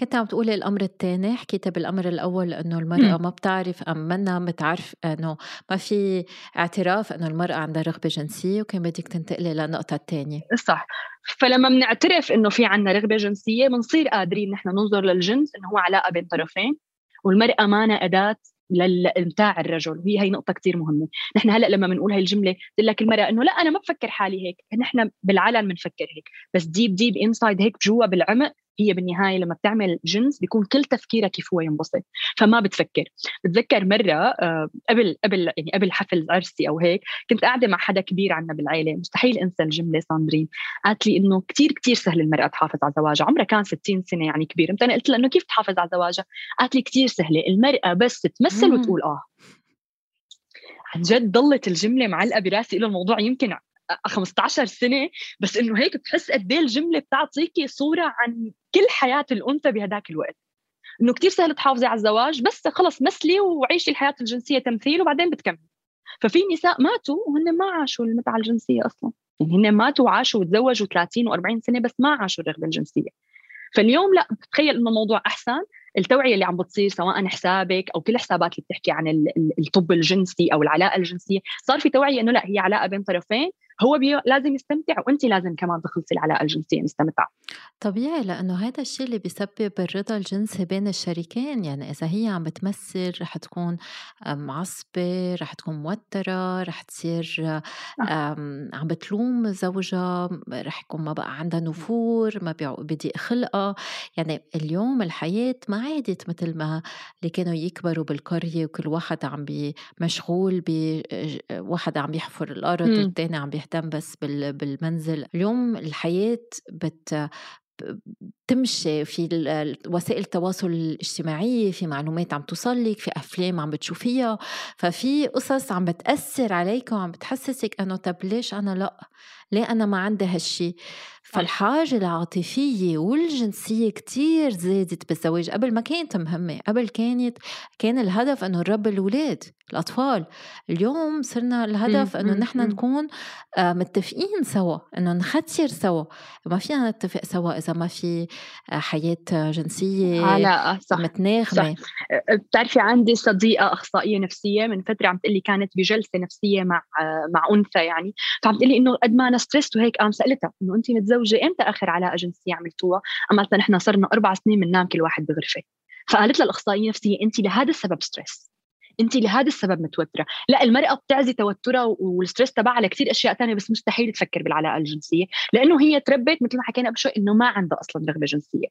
كنت عم تقولي الأمر الثاني حكيتي بالأمر الأول إنه المرأة مم. ما بتعرف أم منا متعرف إنه ما في اعتراف إنه المرأة عندها رغبة جنسية وكان بدك تنتقلي للنقطة الثانية صح. فلما بنعترف إنه في عنا رغبة جنسية بنصير قادرين نحن ننظر للجنس إنه هو علاقة بين طرفين والمرأة مانا أداة للامتاع الرجل. وهي هي نقطة كثير مهمة. نحن هلأ لما بنقول هاي الجملة بتقول لك المرأة إنه لأ أنا ما بفكر حالي هيك. نحن بالعلن بنفكر هيك. بس deep deep inside هيك جوا بالعمق هي بالنهاية لما بتعمل جنس بيكون كل تفكيرها كيف هو ينبسط فما بتفكر بتذكر مرة آه، قبل قبل يعني قبل حفل عرسي أو هيك كنت قاعدة مع حدا كبير عنا بالعائله مستحيل أنسى الجملة ساندرين. قالت لي إنه كثير كثير سهل المرأة تحافظ على زواجها. عمرها كان 60 سنة يعني كبير أنا قلت لها إنه كيف تحافظ على زواجها؟ قالت لي كثير سهلة المرأة بس تمثل وتقول آه. عن جد ضلت الجملة معلقة براسي له الموضوع يمكن 15 سنة بس إنه هيك بتحس قد إيه الجملة بتعطيكي صورة عن كل حياة الأنثى بهداك الوقت. إنه كتير سهل تحافظي على الزواج بس خلص مثلي وعيشي الحياة الجنسية تمثيل وبعدين بتكملي. ففي نساء ماتوا وهن ما عاشوا المتعة الجنسية أصلا. يعني هن ماتوا وعاشوا وتزوجوا 30 و40 سنة بس ما عاشوا الرغبة الجنسية. فاليوم لا بتخيل إنه الموضوع أحسن. التوعية اللي عم بتصير سواء حسابك أو كل الحسابات اللي بتحكي عن الطب الجنسي أو العلاقة الجنسية صار في توعية إنه لا هي علاقة بين طرفين. هو بي لازم يستمتع وانت لازم كمان تخلصي العلاقة الجنسية نستمتع طبيعي لأنه هذا الشيء اللي بيسبب الرضا الجنسي بين الشريكين. يعني إذا هي عم بتمثل رح تكون معصبه رح تكون موترة رح تصير آه. عم بتلوم زوجها رح يكون ما بقى عندها نفور ما بضيق خلقها يعني اليوم الحياة ما عادت مثل ما اللي كانوا يكبروا بالقرية وكل واحد عم مشغول بواحد عم يحفر الأرض والثاني عم بيهتم بس بالمنزل. اليوم الحياة بت تمشي في وسائل التواصل الاجتماعي في معلومات عم توصلك في أفلام عم بتشوفيها. ففي قصص عم بتأثر عليك وعم بتحسسك أنه طب ليش أنا لأ؟ ليه أنا ما عندي هالشي؟ فالحاجة العاطفية والجنسية كتير زادت بالزواج. قبل ما كانت مهمة قبل كانت كان الهدف أنه نرب الأولاد الأطفال. اليوم صرنا الهدف أنه نحن نكون آه، متفقين سوا أنه نختير سوا. ما فينا نتفق سوا إذا ما في آه، حياة جنسية علاقة صح متناغمة. صح. بتعرفي عندي صديقة أخصائية نفسية من فترة عم تقلي كانت بجلسة نفسية مع مع أنثى يعني. فعم تقلي إنه قد ما أنا stress وهيك قام سألتها إنه أنت متزوجة إمتى آخر علاقة جنسية عملتوها؟ قالت نحن صرنا أربع سنين بننام كل واحد بغرفة. فقالت لها الأخصائية النفسية أنت لهذا السبب stress انت لهذا السبب متوترة. لا المرأة بتعزي توترها وال stress تبعها على كثير أشياء ثانية بس مستحيل تفكر بالعلاقة الجنسية. لأنه هي تربت مثل ما حكينا قبل شوي إنه ما عندها أصلا رغبة جنسية.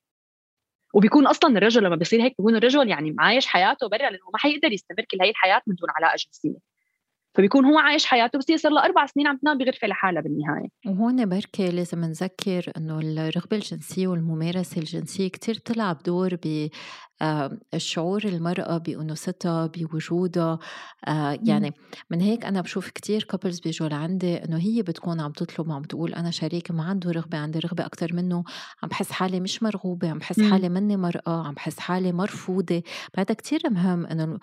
وبيكون أصلا الرجل لما بيصير هيك بيكون الرجل يعني عايش حياته برا لأنه ما حيقدر يستمر كل هي الحياة من دون علاقة جنسية. فبيكون هو عايش حياته بس هي صار لها أربع سنين عم تنام بغرفة لحالها بالنهاية. وهون بركي لازم نذكر إنه الرغبة الجنسية والممارسة الجنسية كتير بتلعب دور ب الشعور المرأة بأنوثتها بوجودها آه، يعني من هيك أنا بشوف كتير كابلز بيجوا لعندي إنه هي بتكون عم تطلب عم تقول أنا شريك ما عنده رغبة عندي رغبة أكتر منه عم بحس حالي مش مرغوبة عم بحس حالي مني مرأة عم بحس حالي مرفوضة. هذا كتير مهم إنه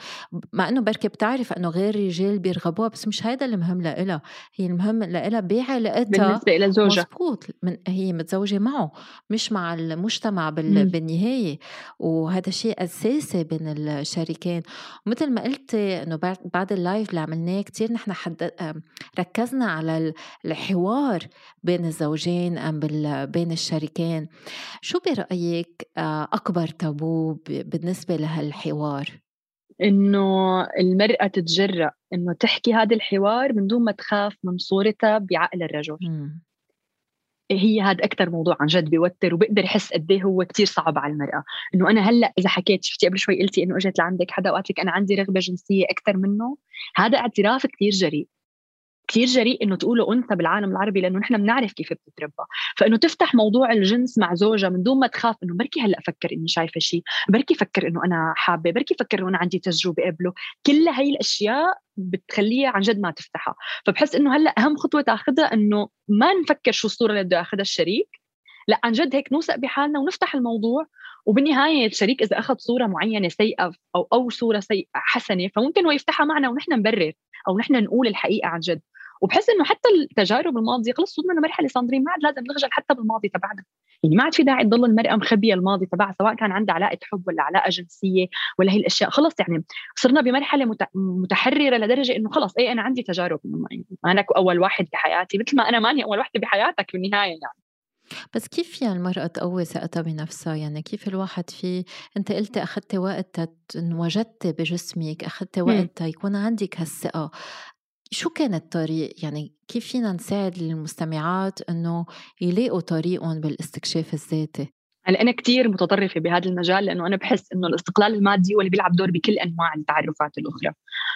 مع إنه بركي بتعرف إنه غير رجال بيرغبوها بس مش هيدا المهم لإلها. هي المهم لإلها بعلاقتها بالنسبة إلى زوجها. مزبوط من هي متزوجة معه مش مع المجتمع بالنهاية. وهذا الشيء شيء أساسي بين الشريكين ومثل ما قلت إنه بعد اللايف اللي عملناه كتير نحن حد ركزنا على الحوار بين الزوجين أم بين الشريكين شو برأيك آه، أكبر تابو بالنسبة لهالحوار؟ إنه المرأة تتجرأ إنه تحكي هذا الحوار من دون ما تخاف من صورتها بعقل الرجل. هي هذا أكثر موضوع عن جد بيوتر وبقدر يحس قد إيه هو كثير صعب على المرأة. إنه أنا هلأ إذا حكيت شفتي قبل شوي قلتي إنه إجت لعندك حدا وقالت لك أنا عندي رغبة جنسية أكثر منه هذا اعتراف كثير جريء. كثير جريء إنه تقوله أنثى بالعالم العربي لأنه نحن بنعرف كيف بتتربى. فإنه تفتح موضوع الجنس مع زوجها من دون ما تخاف إنه بركي هلأ فكر إني شايفة شيء بركي فكر إنه أنا حابة بركي فكر إنه أنا عندي تجربة قبله. كل هاي الأشياء بتخليها عن جد ما تفتحها. فبحس إنه هلأ أهم خطوة تأخذها إنه ما نفكر شو الصورة اللي بده يأخذها الشريك. لأ عن جد هيك نوثق بحالنا ونفتح الموضوع. وبالنهاية الشريك إذا أخذ صورة معينة سيئة أو أو صورة سيئة حسنة فممكن هو يفتحها معنا ونحن نبرر أو نحن نقول الحقيقة عن جد. وبحس إنه حتى التجارب الماضية خلص وصلنا لمرحله صندرين ما عاد لازم نخجل حتى بالماضي تبعنا. يعني ما عاد في داعي تضل المرأة مخبية الماضي تبعها سواء كان عندها علاقة حب ولا علاقة جنسية ولا هي الأشياء. خلص يعني صرنا بمرحلة متحررة لدرجة إنه خلص اي أنا عندي تجارب. أنا أول واحد بحياتي مثل ما أنا ماني أول وحده بحياتك بالنهاية يعني. بس كيف فيها المرأة تقوي ثقتها بنفسها؟ يعني كيف الواحد في أنت قلتي أخذتي وقت وجدتي بجسمك أخذتي وقت يكون عندك هالثقة. شو كان الطريق؟ يعني كيف فينا نساعد المستمعات إنه يلاقوا طريقهم بالاستكشاف الذاتي؟ هلأ أنا كثير متطرفة بهذا المجال لأنه أنا بحس إنه الاستقلال المادي هو اللي بيلعب دور بكل أنواع التعرفات الأخرى.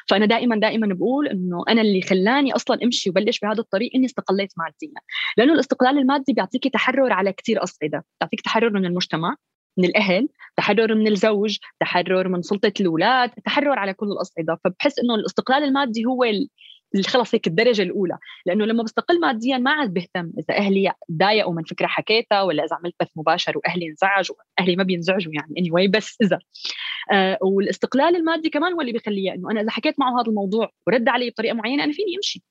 فأنا دائما دائما بقول إنه أنا اللي خلاني أصلا أمشي وبلش بهذا الطريق إني استقليت ماديا. لأنه الاستقلال المادي بيعطيك تحرر على كثير أصعدة. بيعطيك تحرر من المجتمع من الأهل تحرر من الزوج تحرر من سلطة الأولاد تحرر على كل الأصعدة. فبحس إنه الاستقلال المادي هو خلص هيك الدرجة الأولى. لأنه لما بستقل ماديا ما عاد بهتم إذا أهلي تضايقوا من فكرة حكيتها ولا إذا عملت بث مباشر وأهلي انزعجوا. أهلي ما بينزعجوا يعني اني anyway بس إذا. آه والاستقلال المادي كمان هو اللي بيخليه إنه أنا إذا حكيت معه هذا الموضوع ورد علي بطريقة معينة أنا فيني أمشي.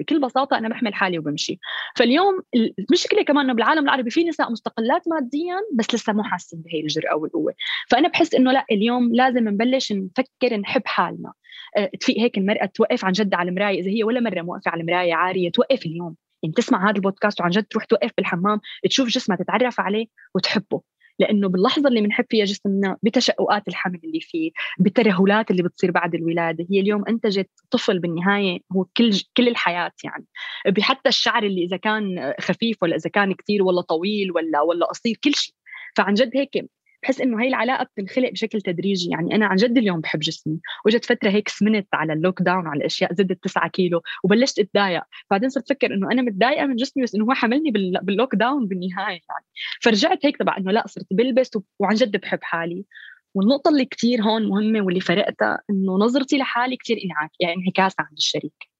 بكل بساطة أنا بحمل حالي وبمشي. فاليوم المشكلة كمان إنه بالعالم العربي في نساء مستقلات ماديا بس لسه مو حاسين بهي الجرأة والقوة. فأنا بحس إنه لا اليوم لازم نبلش نفكر نحب حالنا. أه تفيق هيك المرأة توقف عن جد على المراية إذا هي ولا مرة موقفة على المرايه عارية توقف اليوم. يعني تسمع هذا البودكاست وعن جد تروح توقف بالحمام تشوف جسمها تتعرف عليه وتحبه. لأنه باللحظة اللي بنحب فيها جسمنا بتشققات الحمل اللي فيه بالترهلات اللي بتصير بعد الولادة. هي اليوم أنتجت طفل بالنهاية هو كل كل الحياة يعني. بحتى الشعر اللي إذا كان خفيف ولا إذا كان كثير ولا طويل ولا ولا قصير كل شيء. فعن جد هيك بحس إنه هي العلاقة بتنخلق بشكل تدريجي. يعني أنا عن جد اليوم بحب جسمي وجت فترة هيك سمنت على ال lockdown على الأشياء زدت 9 كيلو وبلشت أتضايق. بعدين صرت أفكر إنه أنا متضايقة من جسمي بس إنه هو حملني بال lockdown بالنهاية يعني. فرجعت هيك تبع إنه لا صرت بلبس وعن جد بحب حالي. والنقطة اللي كتير هون مهمة واللي فرقتها إنه نظرتي لحالي كتير انعكاس يعني انعكاس عند الشريك.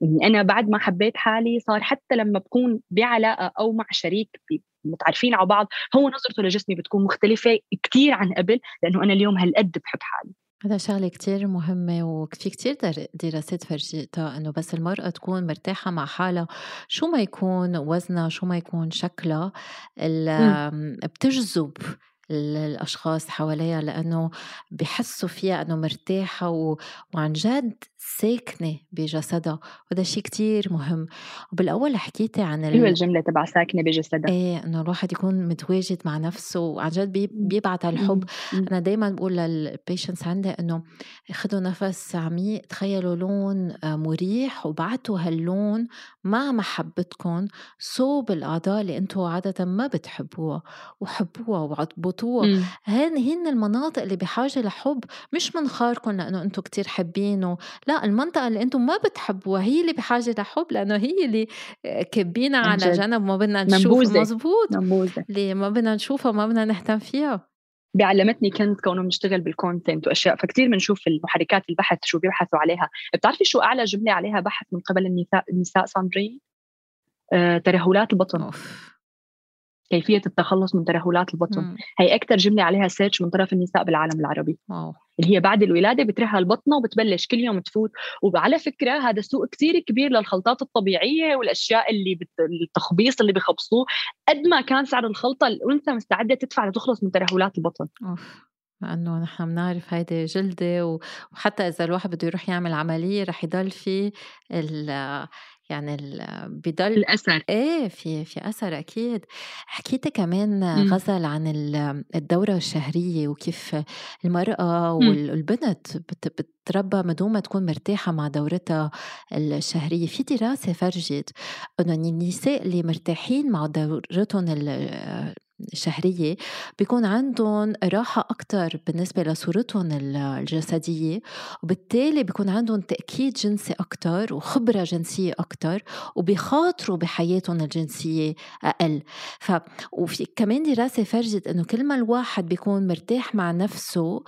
يعني أنا بعد ما حبيت حالي صار حتى لما بكون بعلاقة أو مع شريك متعرفين على بعض هو نظرته لجسمي بتكون مختلفة كتير عن قبل لأنه أنا اليوم هالقد بحب حالي. هذا شغلة كتير مهمة وفي كتير دراسات فرجتها إنه بس المرأة تكون مرتاحة مع حالها شو ما يكون وزنها شو ما يكون شكلها بتجذب الأشخاص حواليها لأنه بحسوا فيها أنه مرتاحة و... وعن جد ساكنة بجسدها وهذا شيء كتير مهم. وبالأول حكيتي عن ال... الجملة تبع ساكنة بجسدها؟ إيه إنه الواحد يكون متواجد مع نفسه وعن جد بي... بيبعت الحب. أنا دايما بقول للبيشنس عندي إنه خذوا نفس عميق تخيلوا لون آه، مريح وبعتوا هاللون مع محبتكم. صوب الأعضاء اللي أنتم عادة ما بتحبوها وحبوها وعضبطوها هن هن المناطق اللي بحاجة لحب مش منخاركم لأنه أنتم كتير حابينه. لا المنطقة اللي أنتم ما بتحبوها هي اللي بحاجة لحب لأنه هي اللي كبينا على جنب ما بدنا نشوفها مزبوط. منبوذة. اللي ما بدنا نشوفها ما بدنا نهتم فيها. بعلمتني كنز كونه بنشتغل بال content وأشياء فكتير بنشوف المحركات البحث شو بيبحثوا عليها. بتعرفي شو أعلى جملة عليها بحث من قبل النساء النساء ساندرين آه، ترهلات البطن. أوف. كيفية التخلص من ترهلات البطن مم. هي أكثر جملة عليها search من طرف النساء بالعالم العربي wow. اللي هي بعد الولادة بترهل بطنها وبتبلش كل يوم تفوت وعلى فكرة هذا سوق كثير كبير للخلطات الطبيعية والأشياء اللي بت... التخبيص اللي بخبصوه قد ما كان سعر الخلطة الأنثى مستعدة تدفع لتخلص من ترهلات البطن أوف. لأنه نحن بنعرف هيدي جلدة وحتى إذا الواحد بده يروح يعمل عملية رح يضل في يعني بضل الأثر إيه في في أثر أكيد حكيتي كمان إمم. غزل عن الدورة الشهرية وكيف المرأة إمم. والبنت بتربى من دون ما تكون مرتاحة مع دورتها الشهرية في دراسة فرجت انه النساء اللي مرتاحين مع دورتهم الشهرية بيكون عندهم راحة أكتر بالنسبة لصورتهم الجسدية وبالتالي بيكون عندهم تأكيد جنسي أكتر وخبرة جنسية أكتر وبيخاطروا بحياتهم الجنسية أقل. ف وفي كمان دراسة فرجت إنه كل ما الواحد بيكون مرتاح مع نفسه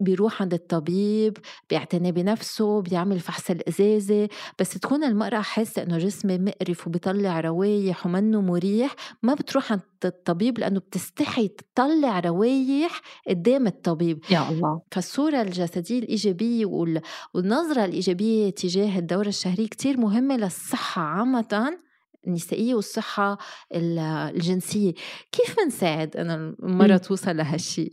بيروح عند الطبيب بيعتني بنفسه بيعمل فحص الإزازة بس تكون المرأة حاسة إنه جسمي مقرف وبيطلع روايح ومنه مريح ما بتروح عند الطبيب لأنه بتستحي تطلع روايح قدام الطبيب. يا الله. فالصورة الجسدية الإيجابية والنظرة الإيجابية تجاه الدورة الشهرية كتير مهمة للصحة عامة. النسائية والصحة الجنسية. كيف بنساعد أن المرأة توصل لهالشيء؟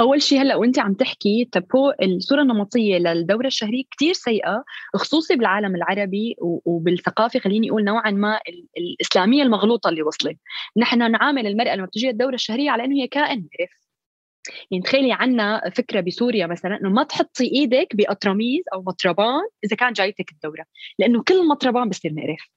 أول شيء هلأ وانت عم تحكي تبو الصورة النمطية للدورة الشهرية كثير سيئة خصوصي بالعالم العربي وبالثقافة خليني أقول نوعا ما الإسلامية المغلوطة اللي وصلت. نحن نعامل المرأة لما بتجي الدوره الشهرية على إنه هي كائن مرف يعني تخيلي عنا فكرة بسوريا مثلا إنه ما تحطي إيدك بقطرميز أو مطربان إذا كان جايتك الدورة لأنه كل مطربان بصير مقرف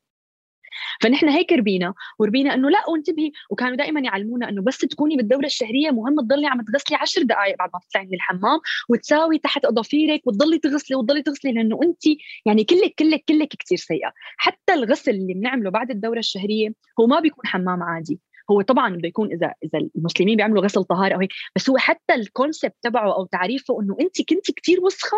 فنحن هيك ربينا وربينا إنه لا وانتبهي وكانوا دائما يعلمونا إنه بس تكوني بالدوره الشهرية مهم تضلي عم تغسلي عشر دقائق بعد ما تطلعي من الحمام وتساوي تحت أظافيرك وتضلي تغسلي وتضلي تغسلي لأنه أنت يعني كلك كلك كلك كثير سيئة. حتى الغسل اللي بنعمله بعد الدوره الشهرية هو ما بيكون حمام عادي. هو طبعا بده يكون إذا إذا المسلمين بيعملوا غسل طهارة أو هيك بس هو حتى الكونسبت تبعه أو تعريفه إنه أنت كنت كثير وسخة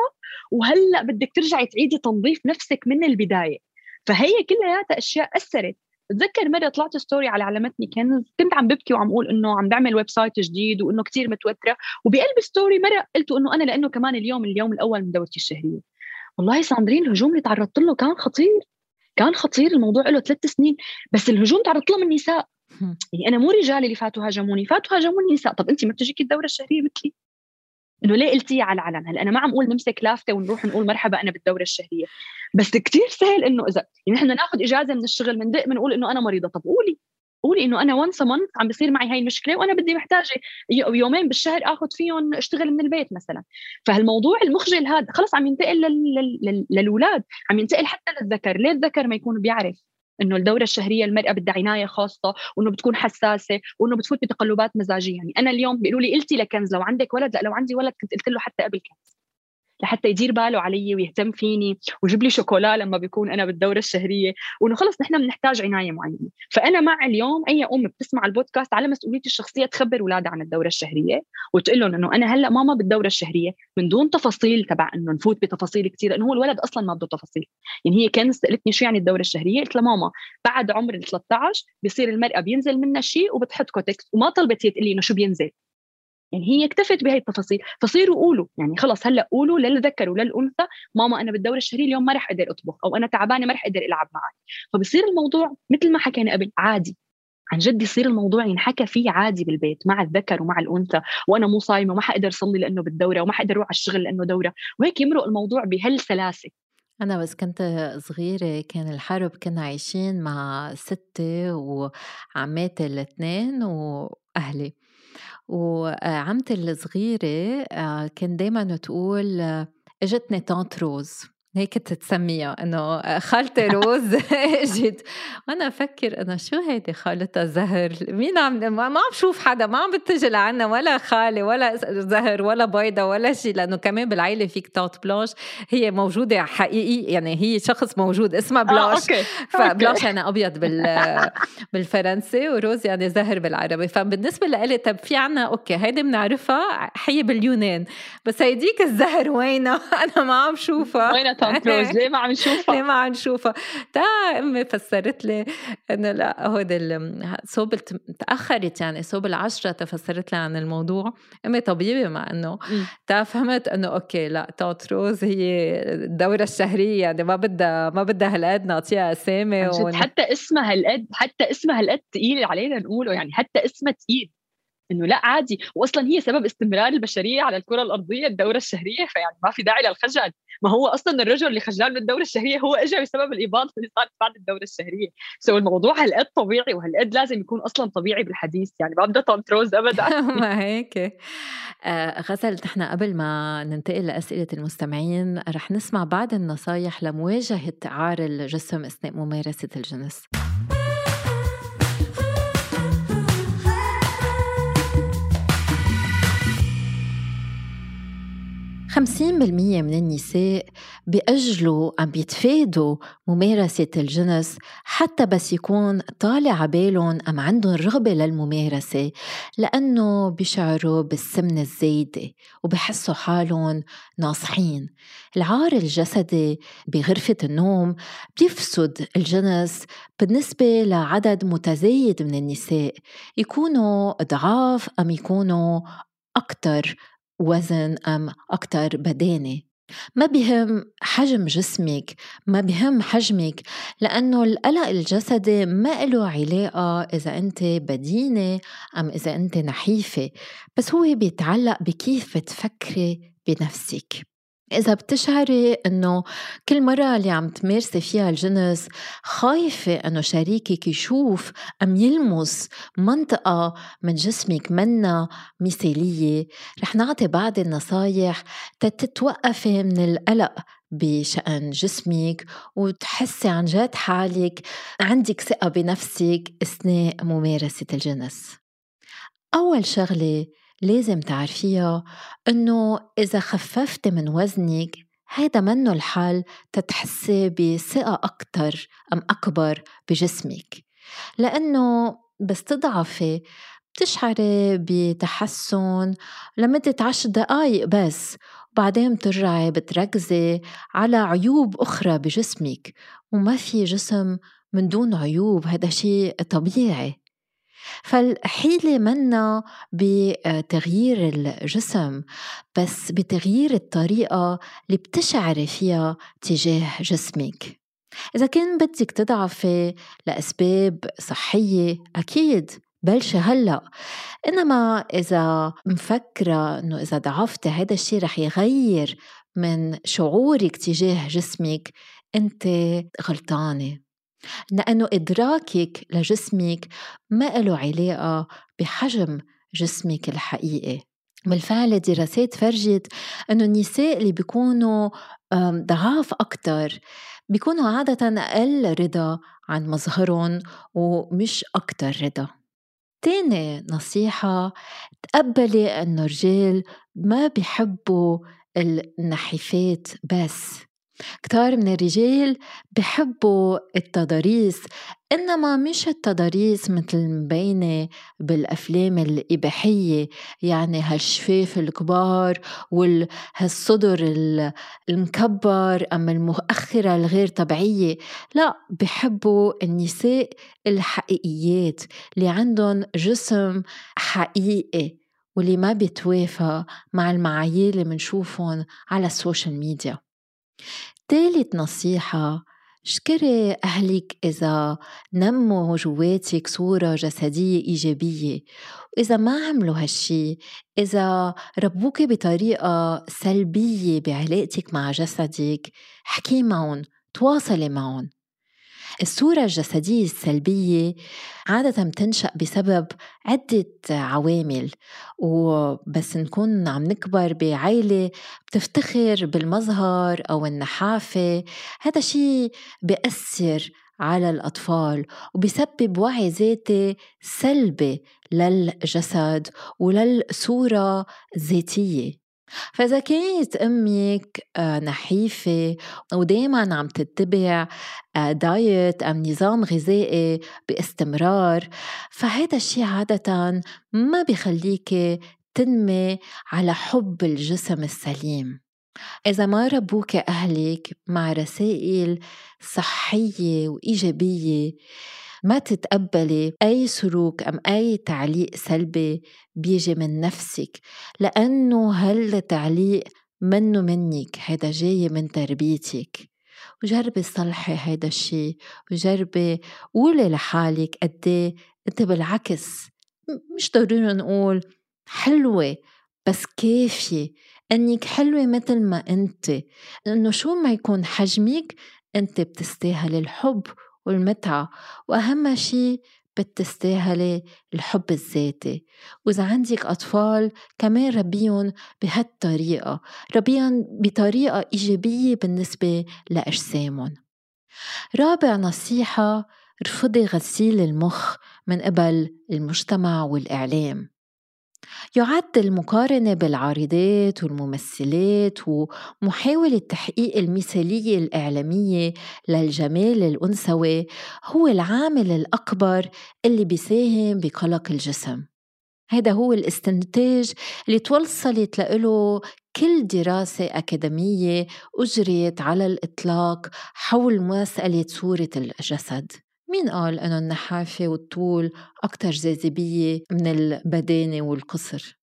وهلأ بدك ترجعي تعيدي تنظيف نفسك من البداية. فهي كلياتها اشياء أثرت. بتذكر مرة طلعت story على علمتني كنز كنت عم ببكي وعم أقول إنه عم بعمل website جديد وإنه كثير متوترة. وبقلب story مرة قلت إنه أنا لأنه كمان اليوم اليوم الأول من دورتي الشهرية. والله ساندرين الهجوم اللي تعرضت له كان خطير. كان خطير الموضوع له ثلاث سنين. بس الهجوم تعرضت له من نساء. يعني أنا مو رجال اللي فاتوا هاجموني. فاتوا هاجموني نساء. طب انت ما بتجيكي الدورة الشهرية مثلي؟ إنه ليه قلتي على العلن هلأ أنا ما عم أقول نمسك لافتة ونروح نقول مرحبا أنا بالدوره الشهريه بس كتير سهل إنه إذا يعني نحن ناخذ إجازة من الشغل بندق بنقول إنه أنا مريضة. طب قولي قولي إنه أنا وانس مانث عم بيصير معي هاي المشكلة وأنا بدي محتاجة يومين بالشهر آخذ فيهم أشتغل من البيت مثلا. فهالموضوع المخجل هذا خلص عم ينتقل للأولاد عم ينتقل حتى للذكر. ليه الذكر ما يكون بيعرف؟ إنه الدورة الشهرية المرأة بدها عناية خاصة وإنه بتكون حساسة وإنه بتفوت بتقلبات مزاجية. يعني أنا اليوم بيقولوا لي قلتي لكنز لو عندك ولد لأ لو عندي ولد كنت قلت له حتى قبل كنز. لحتى يدير باله علي ويهتم فيني ويجيب لي شوكولا لما بيكون أنا بالدورة الشهرية. وإنه خلص نحن بنحتاج عناية معينة. فأنا مع اليوم أي أم بتسمع البودكاست على مسؤوليتي الشخصية تخبر أولادها عن الدورة الشهرية وتقول لهم إنه أنا هلأ ماما بالدورة الشهرية من دون تفاصيل تبع إنه نفوت بتفاصيل كثير لأنه هو الولد أصلا ما بده تفاصيل. يعني هي كانت سألتني شو يعني الدورة الشهرية؟ قلت لها ماما بعد عمر ال 13 بيصير المرأة بينزل منها شيء وبتحط كوتكس وما طلبت هي تقول لي إنه شو بينزل. يعني هي اكتفت بهي التفاصيل. فصيروا قولوا. يعني خلص هلأ قولوا للذكر وللانثى ماما أنا بالدوره الشهريه اليوم ما رح أقدر أطبخ أو أنا تعبانة ما رح أقدر ألعب معك فبصير الموضوع مثل ما حكينا قبل عادي. عن جد يصير الموضوع ينحكى فيه عادي بالبيت مع الذكر ومع الأنثى. وأنا مو صايمة وما حقدر أصلي لأنه بالدورة وما حقدر أروح على الشغل لأنه دورة. وهيك يمرق الموضوع بهالسلاسة. أنا بس كنت صغيرة كان الحرب كنا عايشين مع ستي وعماتي الاثنين وأهلي. وعمتي الصغيرة آه، كان دايما تقول آه، إجتني tante Rose هيك تسميها إنه خالتي روز اجت وأنا أفكر إنه شو هيدي خالتها زهر؟ مين عم ما عم شوف حدا ما عم بتجي لعنا ولا خالي ولا زهر ولا بيضة ولا شيء لأنه كمان بالعيلة في tante Blanche هي موجودة حقيقي يعني هي شخص موجود اسمها Blanche. آه، ف blanche يعني أبيض بال بالفرنسي وروز يعني زهر بالعربي. فبالنسبة لإلي طب في عنا أوكي هيدي بنعرفها حي باليونان. بس هيديك الزهر وينها؟ أنا ما عم شوفها. وينها كروز ليه؟ ما عم نشوفها ليه ما عم نشوفها تا أمي فسرت لي إنه لا هودي صوب تأخرت يعني صوب العشرة تفسرت لي عن الموضوع. أمي طبيبة مع إنه. تا فهمت إنه أوكي لا توت روز هي الدورة الشهرية يعني ما بدها ما بدها هالقد نعطيها أسامي ون... حتى اسمها هالقد حتى اسمها هالقد ثقيل علينا نقوله يعني حتى اسمها ثقيل إنه لا عادي. واصلا هي سبب استمرار البشرية على الكرة الأرضية الدورة الشهرية فيعني ما في داعي للخجل. ما هو أصلا الرجل اللي خجلان من الدورة الشهرية هو اجى بسبب الاباضه اللي صارت بعد الدورة الشهرية. سو الموضوع هالقد طبيعي وهالقد لازم يكون أصلا طبيعي بالحديث. يعني ما بدها تنتروز ابدا. ما هيك. آه غزل نحن قبل ما ننتقل لأسئلة المستمعين رح نسمع بعض النصايح لمواجهة عار الجسم أثناء ممارسة الجنس 50% من النساء بيأجلوا عم بيتفادوا ممارسة الجنس حتى بس يكون طالع عبالهم أم عندهم رغبة للممارسة لأنه بيشعروا بالسمنة الزايدة وبحسوا حالهم ناصحين. العار الجسدي بغرفة النوم بيفسد الجنس بالنسبة لعدد متزايد من النساء يكونوا ضعاف أم يكونوا أكثر وزن أم أكتر بدانة ما بهم حجم جسمك ما بهم حجمك لأنه القلق الجسدي ما له علاقة إذا أنت بدينة أم إذا أنت نحيفة بس هو بيتعلق بكيف بتفكري بنفسك. إذا بتشعري إنه كل مرة اللي عم تمارسي فيها الجنس خايفة إنه شريكك يشوف أم يلمس منطقة من جسمك منا مثالية رح نعطي بعض النصايح تتوقفي من القلق بشأن جسمك وتحسي عن جد حالك عندك ثقة بنفسك أثناء ممارسة الجنس. أول شغلة لازم تعرفيها إنه إذا خففتي من وزنك هيدا منه الحل تتحسي بثقة أكتر أم أكبر بجسمك. لأنه بس تضعفي بتشعري بتحسن لمدة عشر دقايق بس وبعدين بترجعي بتركزي على عيوب أخرى بجسمك وما في جسم من دون عيوب هذا شيء طبيعي. فالحيلة منا بتغيير الجسم بس بتغيير الطريقة اللي بتشعري فيها تجاه جسمك. إذا كان بدك تضعفي لأسباب صحية أكيد بلشي هلأ. إنما إذا مفكرة إنه إذا ضعفتي هذا الشيء رح يغير من شعورك تجاه جسمك أنت غلطانة. لأنه إدراكك لجسمك ما له علاقة بحجم جسمك الحقيقي. بالفعل دراسات فرجت أنه النساء اللي بيكونوا ضعاف أكتر بيكونوا عادة أقل رضا عن مظهرهم ومش أكتر رضا. تاني نصيحة تقبلي أنه الرجال ما بيحبوا النحيفات بس. كتار من الرجال بحبوا التضاريس إنما مش التضاريس مثل مبينة بالأفلام الإباحية يعني هالشفاف الكبار وهالصدر المكبر أما المؤخرة الغير طبيعية لا بحبوا النساء الحقيقيات اللي عندهم جسم حقيقي واللي ما بيتوافى مع المعايير اللي منشوفهم على ال social media. تالت نصيحة اشكري أهلك إذا نموا جواتك صورة جسدية إيجابية وإذا ما عملوا هالشي إذا ربوك بطريقة سلبية بعلاقتك مع جسدك حكي معهم تواصلي معهم. الصورة الجسدية السلبية عادة بتنشأ بسبب عدة عوامل وبس نكون عم نكبر بعائلة بتفتخر بالمظهر أو النحافة. هذا شيء بيأثر على الأطفال وبيسبب وعي ذاتي سلبي للجسد وللصورة الذاتية. فإذا كانت أمك آه، نحيفة ودايما عم تتبع آه، دايت أم نظام غذائي باستمرار فهذا الشيء عادة ما بيخليك تنمي على حب الجسم السليم. إذا ما ربوك أهلك مع رسائل صحية وإيجابية ما تتقبلي أي سلوك أم أي تعليق سلبي بيجي من نفسك لأنه هالتعليق منه منك هيدا جاي من تربيتك. وجربي صلحي هيدا الشي وجربي قولي لحالك قدي أنت بالعكس مش ضروري نقول حلوة بس كافية. إنك حلوة مثل ما أنت. إنه شو ما يكون حجمك أنت بتستاهل الحب والمتعة وأهم شي بتستاهلي الحب الذاتي. وإذا عندك أطفال كمان ربيهم بهالطريقة. ربيهم بطريقة إيجابية بالنسبة لأجسامهم. رابع نصيحة رفضي غسيل المخ من قبل المجتمع والإعلام. يعد المقارنة بالعارضات والممثلات ومحاولة تحقيق المثالية الإعلامية للجمال الأنثوي هو العامل الأكبر اللي بيساهم بقلق الجسم. هذا هو الاستنتاج اللي توصلت له كل دراسة أكاديمية أجريت على الإطلاق حول مسألة صورة الجسد. مين قال أنه النحافة والطول أكتر جاذبية من البدانة والقصر؟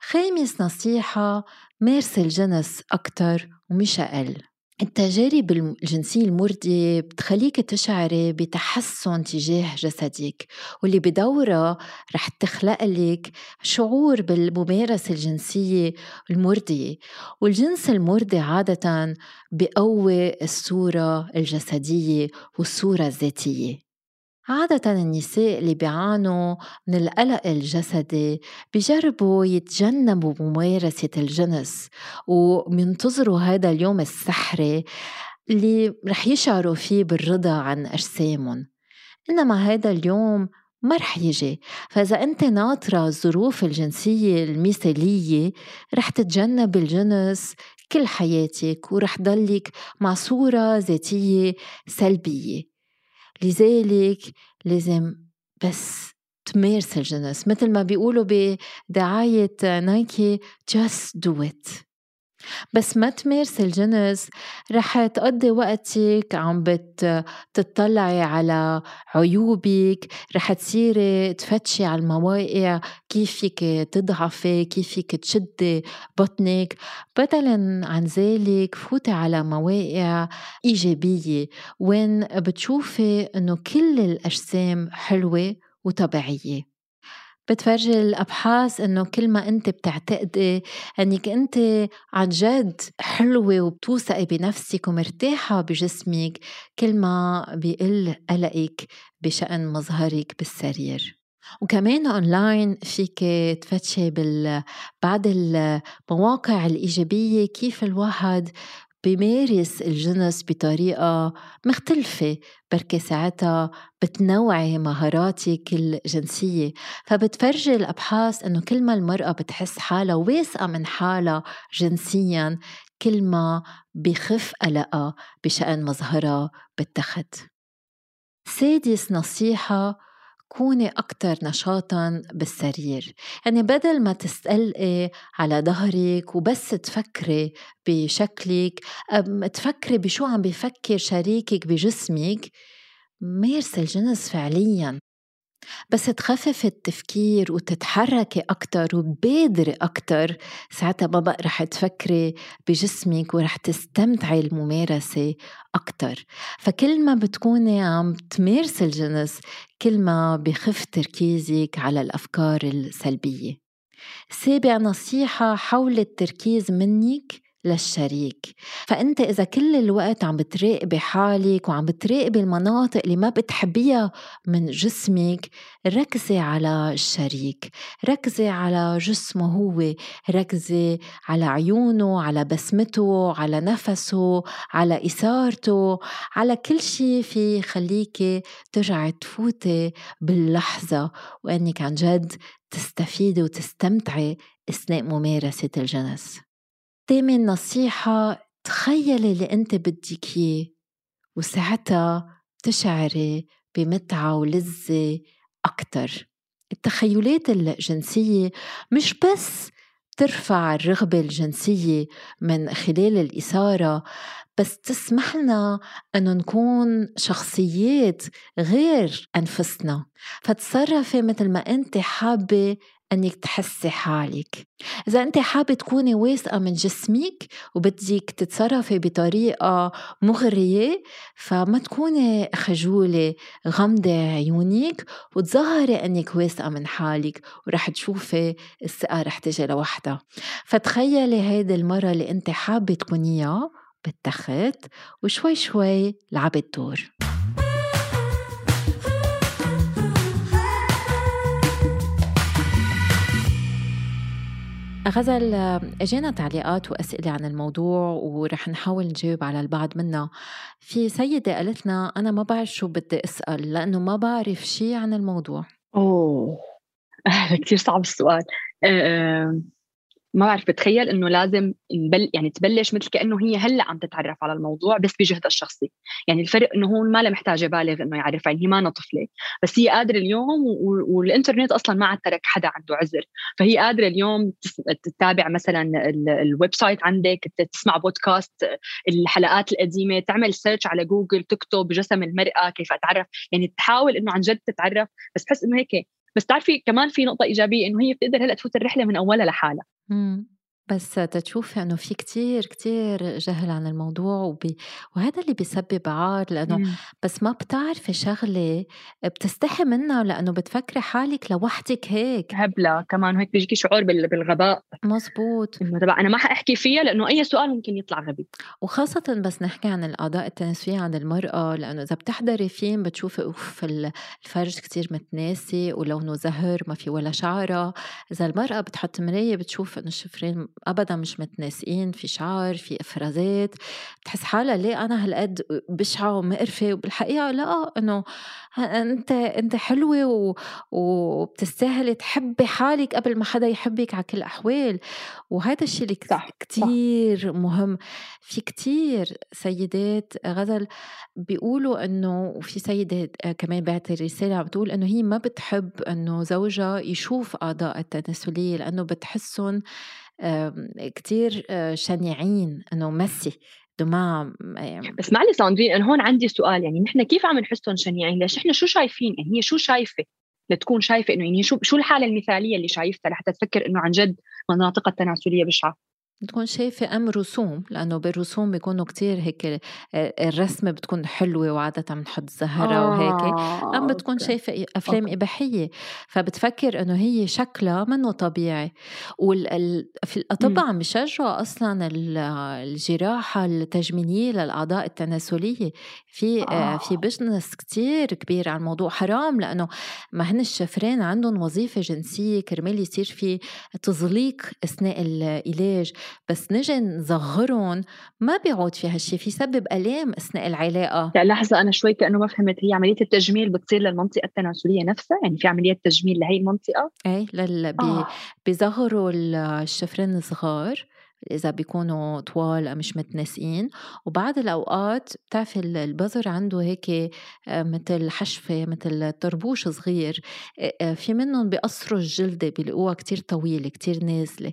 خامس نصيحة مارسي الجنس أكتر ومش أقل التجارب الجنسية المرضية بتخليك تشعري بتحسن تجاه جسدك واللي بدورها رح تخلق لك شعور بالممارسة الجنسية المرضية والجنس المرضي عادة بقوي الصورة الجسدية والصورة الذاتية. عادة النساء اللي بيعانوا من القلق الجسدي بيجربوا يتجنبوا ممارسة الجنس وبينتظروا هذا اليوم السحري اللي رح يشعروا فيه بالرضا عن أجسامهم. إنما هذا اليوم ما رح يجي. فإذا أنت ناطرة الظروف الجنسية المثالية رح تتجنب الجنس كل حياتك ورح ضلك مع صورة ذاتية سلبية. لذلك لازم بس تمارس الجنس مثل ما بيقولوا بدعاية نايكي just do it. بس ما تمارس الجنس. رح تقضي وقتك عم بتطلعي على عيوبك. رح تصيري تفتشي على المواقع. كيف فيك تضعفي؟ كيف فيك تشدي بطنك؟ بدلا عن ذلك فوتي على مواقع إيجابية. وين بتشوفي إنه كل الأجسام حلوة وطبيعية. بتفرجي الأبحاث إنه كل ما انت بتعتقدي إنك انت عن جد حلوة وبتوثقي بنفسك ومرتاحة بجسمك كل ما بيقل قلقك بشأن مظهرك بالسرير. وكمان اونلاين فيك تفتشي بال بعض المواقع الإيجابية كيف الواحد بيمارس الجنس بطريقة مختلفة بركي ساعتها بتنوعي مهاراتك الجنسية فبتفرجي الأبحاث أنه كل ما المرأة بتحس حالها واثقة من حالها جنسيا كل ما بخف قلقها بشأن مظهرها بالتخت. سادس نصيحة كوني أكتر نشاطا بالسرير. يعني بدل ما تستقلقي على ظهرك وبس تفكري بشكلك تفكري بشو عم بفكر شريكك بجسمك مارسي الجنس فعليا. بس تخففي التفكير وتتحركي أكتر وتبادري أكتر ساعتها ما بقى رح تفكري بجسمك ورح تستمتعي الممارسة أكتر. فكل ما بتكوني عم تمارسي الجنس كل ما بخف تركيزك على الأفكار السلبية. سابع نصيحة حول التركيز منك للشريك. فأنت إذا كل الوقت عم بتراقبي حالك وعم بتراقبي المناطق اللي ما بتحبيها من جسمك ركزي على الشريك ركزي على جسمه هو ركزي على عيونه على بسمته على نفسه على إثارته على كل شيء في خليكي ترجعي تفوتي باللحظة وأنك عن جد تستفيدي وتستمتعي أثناء ممارسة الجنس تامن نصيحة تخيلي اللي أنت بدك إياه وساعتها تشعري بمتعة ولذة أكتر. التخيلات الجنسية مش بس ترفع الرغبة الجنسية من خلال الإثارة بس تسمح لنا أنه نكون شخصيات غير أنفسنا. فتصرفي مثل ما أنت حابة إنك تحسي حالك. إذا انت حابة تكوني واثقة من جسمك وبدك تتصرفي بطريقة مغرية فما تكوني خجولة غمضي عيونك وتظهري إنك واثقة من حالك ورح تشوفي الثقة رح تجي لوحدها. فتخيلي هيدي المرة اللي انت حابة تكونيها بالتخت وشوي شوي لعبت دور. غزل اجينا تعليقات وأسئلة عن الموضوع ورح نحاول نجاوب على البعض منها في سيدة قالت لنا أنا ما بعرف شو بدي أسأل لأنه ما بعرف شيء عن الموضوع. أوه. كثير صعب السؤال. أه. ما بعرف بتخيل إنه لازم نبل يعني تبلش مثل كأنه هي هلأ عم تتعرف على الموضوع بس بجهدها الشخصي. يعني الفرق إنه هون ما لها محتاجة بالغ إنه يعرفها يعني هي ما طفلة بس هي قادرة اليوم والإنترنت أصلا ما عاد ترك حدا عنده عذر. فهي قادرة اليوم تتابع مثلا ال website عندك تسمع بودكاست الحلقات القديمة تعمل search على جوجل تكتب جسم المرأة كيف أتعرف. يعني تحاول إنه عن جد تتعرف بس بحس إنه هيك. بس تعرفي كمان في نقطة إيجابية إنه هي بتقدر هلأ تفوت الرحلة من أولها لحالها. 嗯。بس تتشوفي إنه في كتير كتير جهل عن الموضوع وبي وهذا اللي بيسبب عار لأنه مم. بس ما بتعرفي شغلة بتستحي منها لأنه بتفكري حالك لوحدك هيك. هبلة كمان هيك بيجيكي شعور بالغباء. مزبوط. إنه تبع أنا ما حأحكي فيها لأنه أي سؤال ممكن يطلع غبي. وخاصة بس نحكي عن الأعضاء التناسلية عند المرأة لأنه إذا بتحضري فيلم بتشوفي أوف الفرج كتير متناسي ولونه زهر ما في ولا شعرة. إذا المرأة بتحط مراية بتشوف إنه الشفرين ابدا مش متناسقين في شعر في إفرازات بتحس حالها ليه أنا هالقد بشعة ومقرفة وبالحقيقة لا إنه أنت أنت حلوة و... وبتستاهلي تحبي حالك قبل ما حدا يحبك على كل الأحوال وهذا الشيء اللي صح. كتير صح. مهم في كتير سيدات غزل بيقولوا إنه وفي سيده كمان بعت رساله عم بتقول إنه هي ما بتحب إنه زوجها يشوف اعضاء التناسلية لأنه بتحسهم كتير آه، شنيعين إنه مسي. دماغ يعني بس معلش ساندرين أنا هون عندي سؤال يعني نحن كيف عم نحسهم شنيعين؟ ليش إحنا شو شايفين؟ يعني هي شو شايفة؟ لتكون شايفة إنه يعني شو شو الحالة المثالية اللي شايفتها لحتى تفكر إنه عن جد مناطق التناسلية بشعة؟ بتكون شايفة أم رسوم لأنه بالرسوم بيكونوا كتير هيك آه، الرسمة بتكون حلوة وعادة بنحط زهرة آه وهيك أم بتكون okay. شايفة أفلام okay. إباحية فبتفكر إنه هي شكلها منه طبيعي وفي الأطباء عم بيشجعوا أصلا الجراحة التجميلية للأعضاء التناسلية في آه. آه. في business كتير كبير على الموضوع حرام لأنه ما هن الشفرين عندهم وظيفة جنسية كرمال يصير في تزليق أثناء العلاقة بس نجي نصغرهم ما بيعود في هالشي في سبب آلام أثناء العلاقة. لحظة أنا شوي كأنه ما فهمت هي عملية التجميل بتصير للمنطقة التناسلية نفسها؟ يعني في عملية تجميل لهي المنطقة؟ اي لل بي... آه. بيصغروا الشفرين الصغار إذا بيكونوا طوال أو مش متناسقين. وبعض الأوقات بتعرفي البذر عنده هيك آه، مثل حشفة مثل طربوش صغير آه، آه، في منهم بيقصروا الجلدة بيلاقوها كتير طويلة كتير نازلة.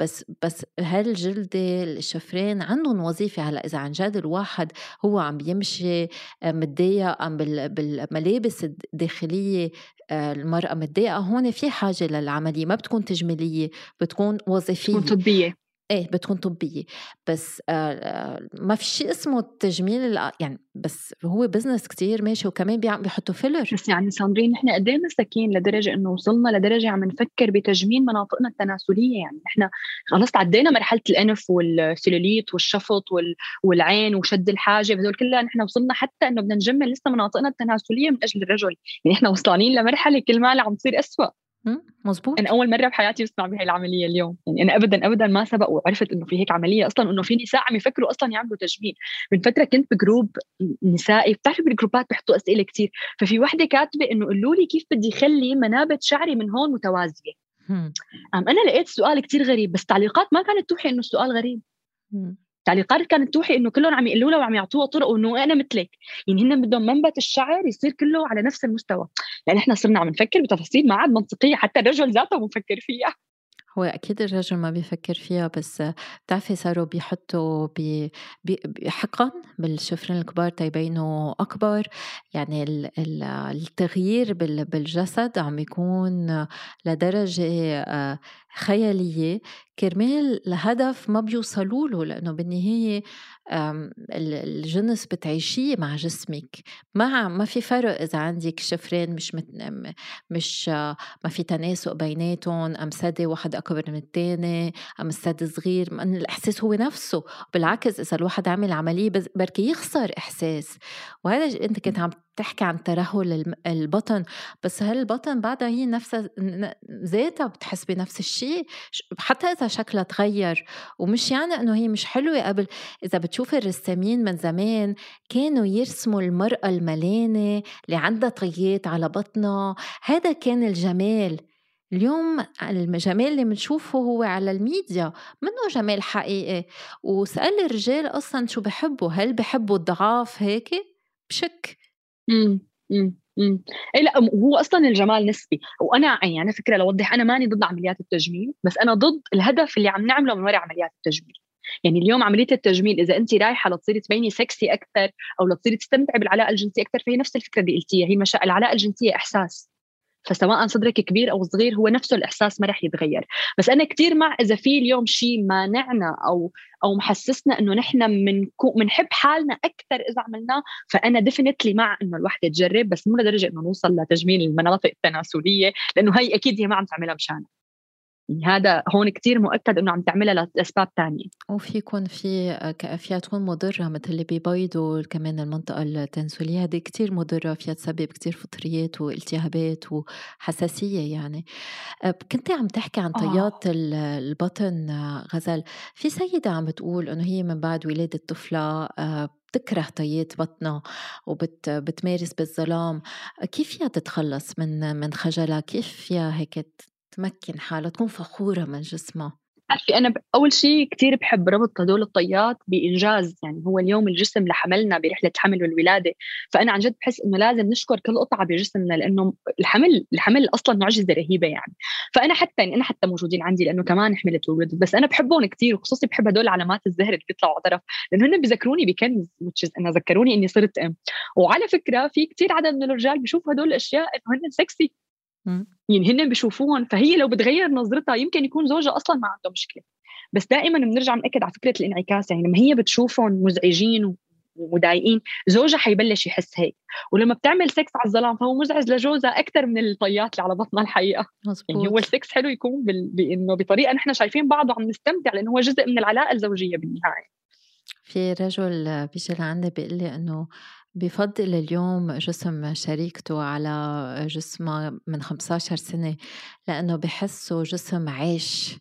بس بس هالجلدة الشفرين عندهم وظيفة. هلأ إذا عن جد الواحد هو عم بيمشي متضايق عم بالملابس الداخلية المرأة متضايقة هون في حاجة للعملية. ما بتكون تجميلية بتكون وظيفية. طبية. إيه بتكون طبية. بس ما في شيء اسمه التجميل يعني بس هو business كتير ماشي وكمان بيحطوا filler بس يعني ساندرين نحن قد إيه مساكين لدرجة إنه وصلنا لدرجة عم نفكر بتجميل مناطقنا التناسلية؟ يعني نحن خلص تعدينا مرحلة الإنف والسيلوليت والشفط والعين وشد الحاجب هذول كلها نحن وصلنا حتى إنه بدنا نجمل لسه مناطقنا التناسلية من أجل الرجل. يعني نحن وصلانين لمرحلة كل ما عم تصير اسوء مزبوط أنا أول مرة بحياتي بسمع بهي العملية اليوم. يعني أنا ابدا ابدا ما سبق وعرفت إنه في هيك عملية أصلا انه في نساء عم يفكروا أصلا يعملوا تجميل. من فترة كنت بجروب نسائي بتعرفي بالجروبات بيحطوا أسئلة كثير ففي وحدة كاتبة إنه قولوا لي كيف بدي اخلي منابت شعري من هون متوازية. أم أنا لقيت سؤال كثير غريب بس تعليقات ما كانت توحي إنه السؤال غريب. تعليقات كانت توحي إنه كلهم عم يقولوا لها وعم يعطوها طرق وإنه أنا مثلك. يعني هن بدهم منبت الشعر يصير كله على نفس المستوى. لأن إحنا صرنا عم نفكر بتفاصيل ما عاد منطقية حتى الرجل ذاته مفكر فيها. هو أكيد الرجل ما بيفكر فيها بس بتعرفي صاروا بيحطوا بي بالشفرين الكبار تيبينوا أكبر. يعني التغيير بالجسد عم يكون لدرجة آه، خيالية كرمال الهدف ما بيوصلوا له لأنه بالنهاية الجنس بتعيشيه مع جسمك. ما ما في فرق إذا عندك شفرين مش مت مش ما في تناسق بيناتهم أم ثدي واحد أكبر من الثاني أم الثدي صغير الإحساس هو نفسه. بالعكس إذا الواحد عمل عملية بركي يخسر إحساس. وهذا أنت كنت عم بتحكي عن ترهل البطن بس هل البطن بعدها هي نفسها ذاتها بتحس بنفس الشيء؟ حتى إذا شكلها تغير ومش يعني إنه هي مش حلوة قبل. إذا بتشوف الرسامين من زمان كانوا يرسموا المرأة الملانة اللي عندها طيات على بطنها هذا كان الجمال. اليوم الجمال اللي بنشوفه هو على الميديا منه جمال حقيقي. وسأل الرجال أصلا شو بحبوا؟ هل بحبوا الضعاف هيك؟ بشك. اي لأ هو أصلًا الجمال نسبي، وأنا يعني على فكرة لأوضّح أنا ماني ضد عمليات التجميل، بس أنا ضد الهدف اللي عم نعمله من وراء عمليات التجميل، يعني اليوم عملية التجميل إذا أنتِ رايحة لتصيري تبيني سكسي أكثر أو لتصيري تستمتعي بالعلاقة الجنسية أكثر فهي نفس الفكرة اللي قلتيها، هي مش العلاقة الجنسية إحساس، فسواء صدرك كبير أو صغير هو نفسه الإحساس ما رح يتغير. بس أنا كثير مع إذا في اليوم شيء مانعنا أو أو محسسنا إنه نحن بنحب حالنا أكثر إذا عملناه فأنا definitely مع إنه الوحده تجرب بس مو لدرجة إنه نوصل لتجميل المناطق التناسلية لأنه هي أكيد هي ما عم تعملها مشانها. هذا هون كتير مؤكد إنه عم تعملها لأسباب تانية. وفي يكون في فيها تكون مضرة مثل اللي بيبيضوا كمان المنطقة التناسلية هذه كتير مضرة فيها تسبب كتير فطريات والتهابات وحساسية يعني. كنت عم تحكي عن طيات آه. البطن غزل في سيدة عم بتقول إنه هي من بعد ولادة طفلة بتكره طيات بطنها وبتمارس بالظلام. كيف فيها تتخلص من من خجلها؟ كيف فيها هيك تمكن حالها تكون فخورة من جسمها. عارفة أنا أول شيء كثير بحب ربط هدول الطيات بإنجاز يعني هو اليوم الجسم لحملنا برحلة الحمل والولادة. فأنا عن جد بحس إنه لازم نشكر كل قطعة بجسمنا لأنه الحمل الحمل أصلا معجزة رهيبة يعني. فأنا حتى يعني أنا حتى موجودين عندي لأنه كمان حملت وولدت بس أنا بحبهم كثير وخصوصي بحب هدول علامات الزهر اللي بيطلعوا على طرف. لأنه هن بذكروني بكنز أنا ذكروني إني صرت أم. وعلى فكرة في كثير عدد من الرجال بيشوفوا هدول الأشياء إنه هن سكسي يعني هن بشوفوهم فهي لو بتغير نظرتها يمكن يكون زوجها أصلا ما عنده مشكلة. بس دائما بنرجع بنأكد على فكرة الانعكاس يعني لما هي بتشوفهم مزعجين ومضايقين زوجها حيبلش يحس هيك. ولما بتعمل سكس على الظلام فهو مزعج لجوزها أكثر من الطيات اللي على بطنها الحقيقة. مزبوط. يعني هو السكس حلو يكون بال... بإنه بطريقة نحن شايفين بعض وعم نستمتع لأنه هو جزء من العلاقة الزوجية بالنهاية. في رجل بيجي لعندي بيقول لي إنه بفضل اليوم جسم شريكته على جسمه من 15 سنة لأنه بحسه جسم عيش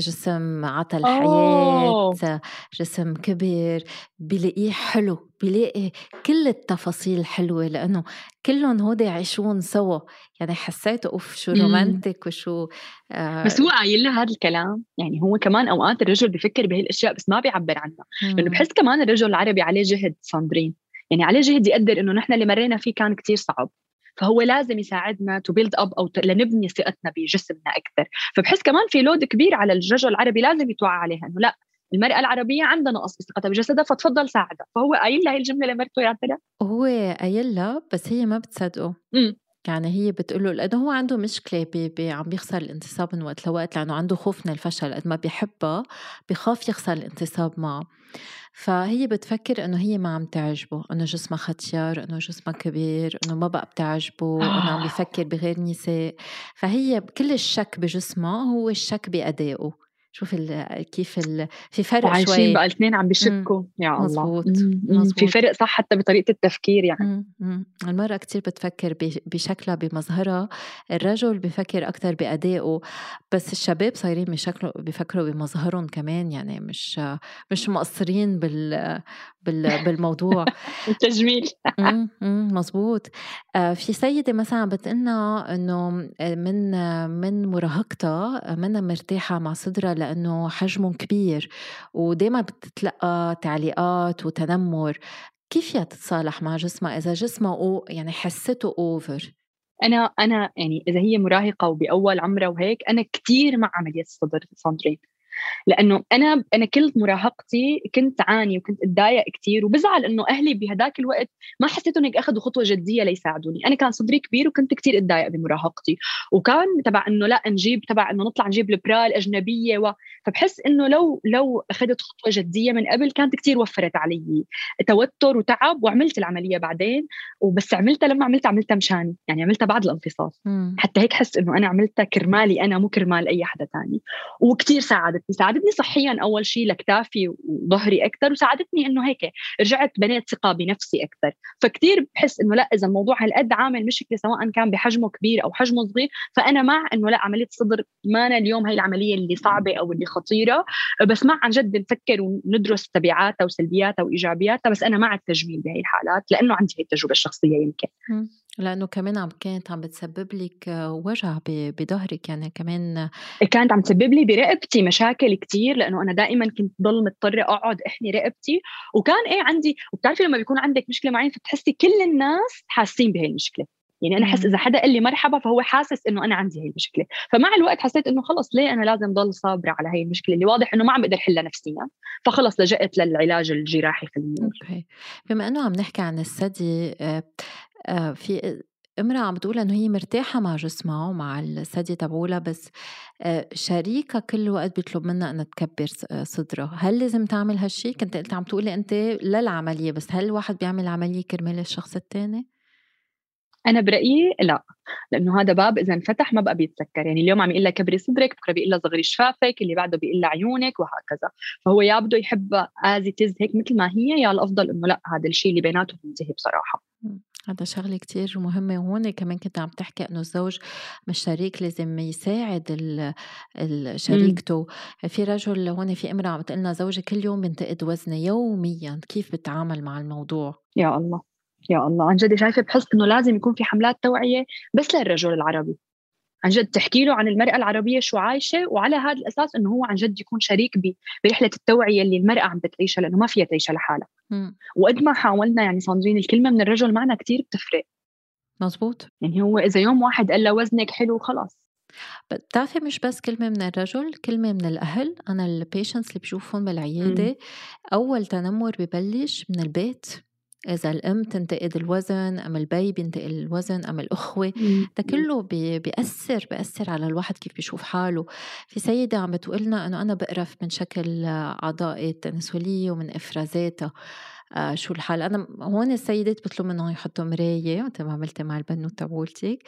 جسم عطى الحياة جسم كبر بلاقيه حلو بلاقي كل التفاصيل حلوة لأنه كلهم هودي يعيشون سوا. يعني حسيت أوف شو رومانتك وشو آه. بس هو قايل لها هذا الكلام يعني هو كمان أوقات الرجل بفكر بهي الأشياء بس ما بيعبر عنها. لأنه بحس كمان الرجل العربي عليه جهد صندرين يعني عليه جهد يقدر إنه نحن اللي مرينا فيه كان كتير صعب. فهو لازم يساعدنا to build up أو لنبني ثقتنا بجسمنا أكثر فبحس كمان في load كبير على الرجل العربي لازم يتوعى عليها إنه لا المرأة العربية عندها نقص بثقتها بجسدها فتفضل ساعدها. فهو قايل لها هي الجملة لمرته يا ترى هو قايل لها بس هي ما بتصدقه. م. يعني هي بتقول له هو عنده مشكلة بي بي عم بيخسر الانتصاب من وقت لوقت لأنه عنده خوف من الفشل قد ما بيحبها بخاف يخسر الانتصاب معه فهي بتفكر إنه هي ما عم تعجبه إنه جسمها ختيار إنه جسمها كبير إنه ما بقى بتعجبه إنه عم بيفكر بغير نساء فهي كل الشك بجسمها هو الشك بأدائه. شوف ال كيف ال في فرق شوي عايشين بقى الاثنين عم بيشكوا يا الله. مزبوط. مزبوط في فرق صح حتى بطريقة التفكير يعني. مم. المراه كتير بتفكر بشكلها بمظهرها. الرجل بفكر أكثر بأدائه بس الشباب صايرين بشكله بيفكروا بمظهرهم كمان يعني مش مش مقصرين بال بالموضوع. التجميل. مزبوط آه، في سيدة مثلا بتقلنا إنه من من مراهقتها منا مرتاحة مع صدرها لأنه حجمهم كبير ودائما بتتلقى تعليقات وتنمر. كيف فيها تتصالح مع جسمها إذا جسمها أو يعني حسته اوفر أنا أنا يعني إذا هي مراهقة وبأول عمرها وهيك أنا كثير مع عمليه الصدر ساندرين لأنه أنا أنا كل مراهقتي كنت عاني وكنت أتضايق كثير وبزعل إنه أهلي بهداك الوقت ما حسيتهم هيك أخذوا خطوة جدية ليساعدوني. أنا كان صدري كبير وكنت كثير أتضايق بمراهقتي. وكان تبع إنه لا نجيب تبع إنه نطلع نجيب البرا الأجنبية و... فبحس إنه لو لو أخذت خطوة جدية من قبل كانت كثير وفرت علي توتر وتعب وعملت العملية بعدين. وبس عملتها لما عملتها عملتها مشاني يعني عملتها بعد الانفصال. حتى هيك حس إنه أنا عملتها كرمالي أنا مو كرمال أي حدا ثاني وكثير ساعدت ساعدتني صحيا أول شيء لكتافي وظهري أكثر وساعدتني إنه هيك رجعت بنيت ثقة بنفسي أكثر فكتير بحس إنه لأ إذا الموضوع هالقد عامل مشكلة سواء كان بحجمه كبير أو حجمه صغير فأنا مع إنه لأ عملية الصدر ما أنا اليوم هي العملية اللي صعبة أو اللي خطيرة بس مع عن جد نفكر وندرس تبعاتها وسلبياتها وإيجابياتها بس أنا مع التجميل بهي الحالات لأنه عندي هي التجربة الشخصية يمكن. لأنه كمان عم كانت عم بتسبب لك وجع بظهرك يعني كمان كانت عم تسبب لي برقبتي مشاكل كتير لأنه أنا دائما كنت ضل مضطرة أقعد أحني رقبتي. وكان إيه عندي وبتعرفي لما بيكون عندك مشكلة معينة فتحسي كل الناس حاسين بهي المشكلة. يعني أنا احس إذا حدا قال لي مرحبا فهو حاسس إنه أنا عندي هي المشكلة. فمع الوقت حسيت إنه خلص ليه أنا لازم ضل صابرة على هي المشكلة؟ اللي واضح إنه ما عم بقدر حلها نفسيا. فخلص لجأت للعلاج الجراحي في أوكي. بما إنه عم نحكي عن الثدي آه، آه، في امرأة عم بتقول إنه هي مرتاحة مع جسمها ومع الثدي تبعولها بس آه، شريكها كل وقت بيطلب منها إنها تكبر آه، صدرها، هل لازم تعمل هالشي؟ كنت قلت عم تقولي أنت للعملية بس هل الواحد بيعمل عملية كرمال الشخص الثاني؟ أنا برأيي لا لأنه هذا باب إذا انفتح ما بقى بيتسكر. يعني اليوم عم يقول لها كبري صدرك بكرة بيقول لها صغري شفافك اللي بعده بيقول لها عيونك وهكذا. فهو يا بده يحبها از تز هيك مثل ما هي يا الأفضل إنه لا هذا الشيء اللي بيناتهم ينتهي بصراحة. هذا شغلة كتير مهمة وهون كمان كنت عم تحكي إنه الزوج مش شريك لازم يساعد شريكته. في رجل هون في إمرأة عم تقلنا زوجي كل يوم بينتقد وزني يوميا كيف بتعامل مع الموضوع؟ يا الله يا الله. عن جد شايفة بحس إنه لازم يكون في حملات توعية بس للرجل العربي. عن جد تحكي له عن المرأة العربية شو عايشة وعلى هذا الأساس أنه هو عن جد يكون شريك برحلة التوعية اللي المرأة عم بتعيشها لأنه ما فيها تعيشها لحالها. وقد ما حاولنا يعني صندرين الكلمة من الرجل معنا كتير بتفرق. مزبوط. يعني هو إذا يوم واحد قال له وزنك حلو خلاص. بتعرفي مش بس كلمة من الرجل كلمة من الأهل. أنا ال patients اللي بشوفهم بالعيادة أول تنمر ببلش من البيت. إذا الأم تنتقد الوزن أم البي بينتقد الوزن أم الأخوة. ده كله بيأثر بيأثر على الواحد كيف بيشوف حاله. في سيدة عم بتقولنا أنه أنا بقرف من شكل أعضائي التناسلية ومن إفرازاتها. آه شو الحال؟ أنا هون السيدات بطلب منهم يحطوا مراية مثل ما عملتي مع البنوت تبعولك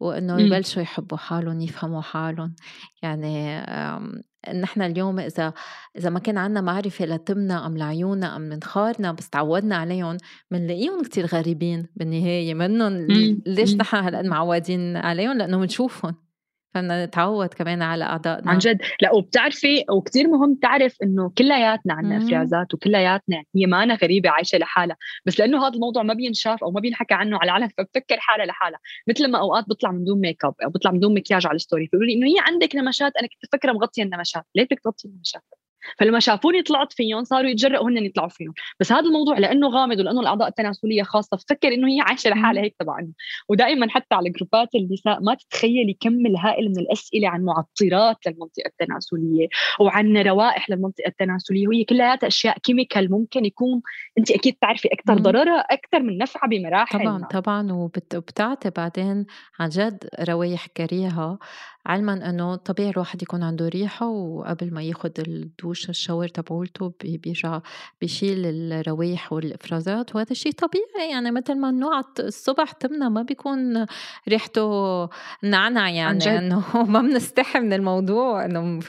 وإنه يبلشوا يحبوا حالهم يفهموا حالهم. يعني نحن اليوم إذا إذا ما كان عندنا معرفة لتمنا أم لعيوننا أم منخارنا بس تعودنا عليهم بنلاقيهم كتير غريبين بالنهاية منهم ليش نحن هالقد معودين عليهم؟ لأنه بنشوفهم فبدنا نتعود كمان على أعضائنا. عن جد. لا وبتعرفي وكثير مهم تعرف إنه كلياتنا عندنا أفرازات وكلياتنا هي ما أنا غريبة عايشة لحالها. بس لأنه هذا الموضوع ما بينشاف أو ما بينحكى عنه على العلن فبفكر حالها لحالها. مثل ما أوقات بطلع من دون make up أو بطلع من دون مكياج على ال story بيقولوا لي إنه هي عندك نمشات أنا كنت فكره مغطيه النمشات ليه بدك تغطي النمشات فلما شافوني طلعت فيهم صاروا يتجرأوا هن يطلعوا فيهم. بس هذا الموضوع لأنه غامض ولأنه الأعضاء التناسلية خاصة. فكر إنه هي عايشة لحالها هيك تبعنا ودائما حتى على جروبات النساء ما تتخيلي كم الهائل من الأسئلة عن معطرات للمنطقة التناسلية وعن روائح للمنطقة التناسلية. وهي كلها أشياء chemical ممكن يكون أنت أكيد تعرفي أكثر ضررها أكثر من نفعها بمراحل طبعا طبعا. وبتعطي بعدين عن جد روايح كريهة. علما إنه طبيعي الواحد يكون عنده ريحة وقبل ما ياخذ الدوش الشاور تبعولته بيرجع بيشيل الروايح والإفرازات وهذا الشيء طبيعي. يعني مثل ما النوع الصبح تمنا ما بيكون ريحته نعنع يعني إنه ما بنستحي من الموضوع إنه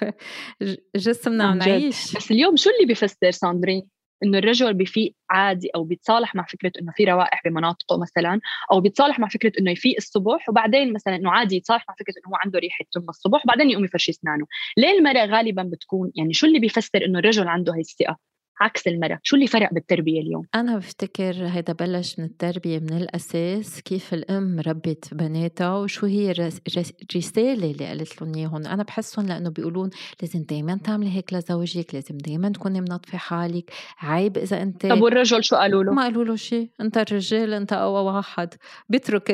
جسمنا عم نعيش. بس اليوم شو اللي بيفسر ساندرين؟ إنه الرجل بفيق عادي أو بيتصالح مع فكرة إنه في روائح بمناطقه مثلا أو بيتصالح مع فكرة إنه يفيق الصبح وبعدين مثلا إنه عادي يتصالح مع فكرة إنه هو عنده ريحة تم الصبح وبعدين يقوم يفرشي أسنانه. ليه المرأة غالبا بتكون يعني شو اللي بيفسر إنه الرجل عنده هي الثقة؟ عكس المرأة شو اللي فرق بالتربية اليوم؟ أنا بفتكر هيدا بلش من التربية من الأساس كيف الأم ربت بناتها وشو هي الرسالة اللي قالت لهم إياهم. أنا بحسهم لأنه بيقولون لازم دايما تعملي هيك لزوجك لازم دايما تكوني منظفة حالك. عيب إذا أنت طب والرجل شو قالوا له؟ ما قالوا له شيء أنت الرجال أنت أقوى واحد. بيترك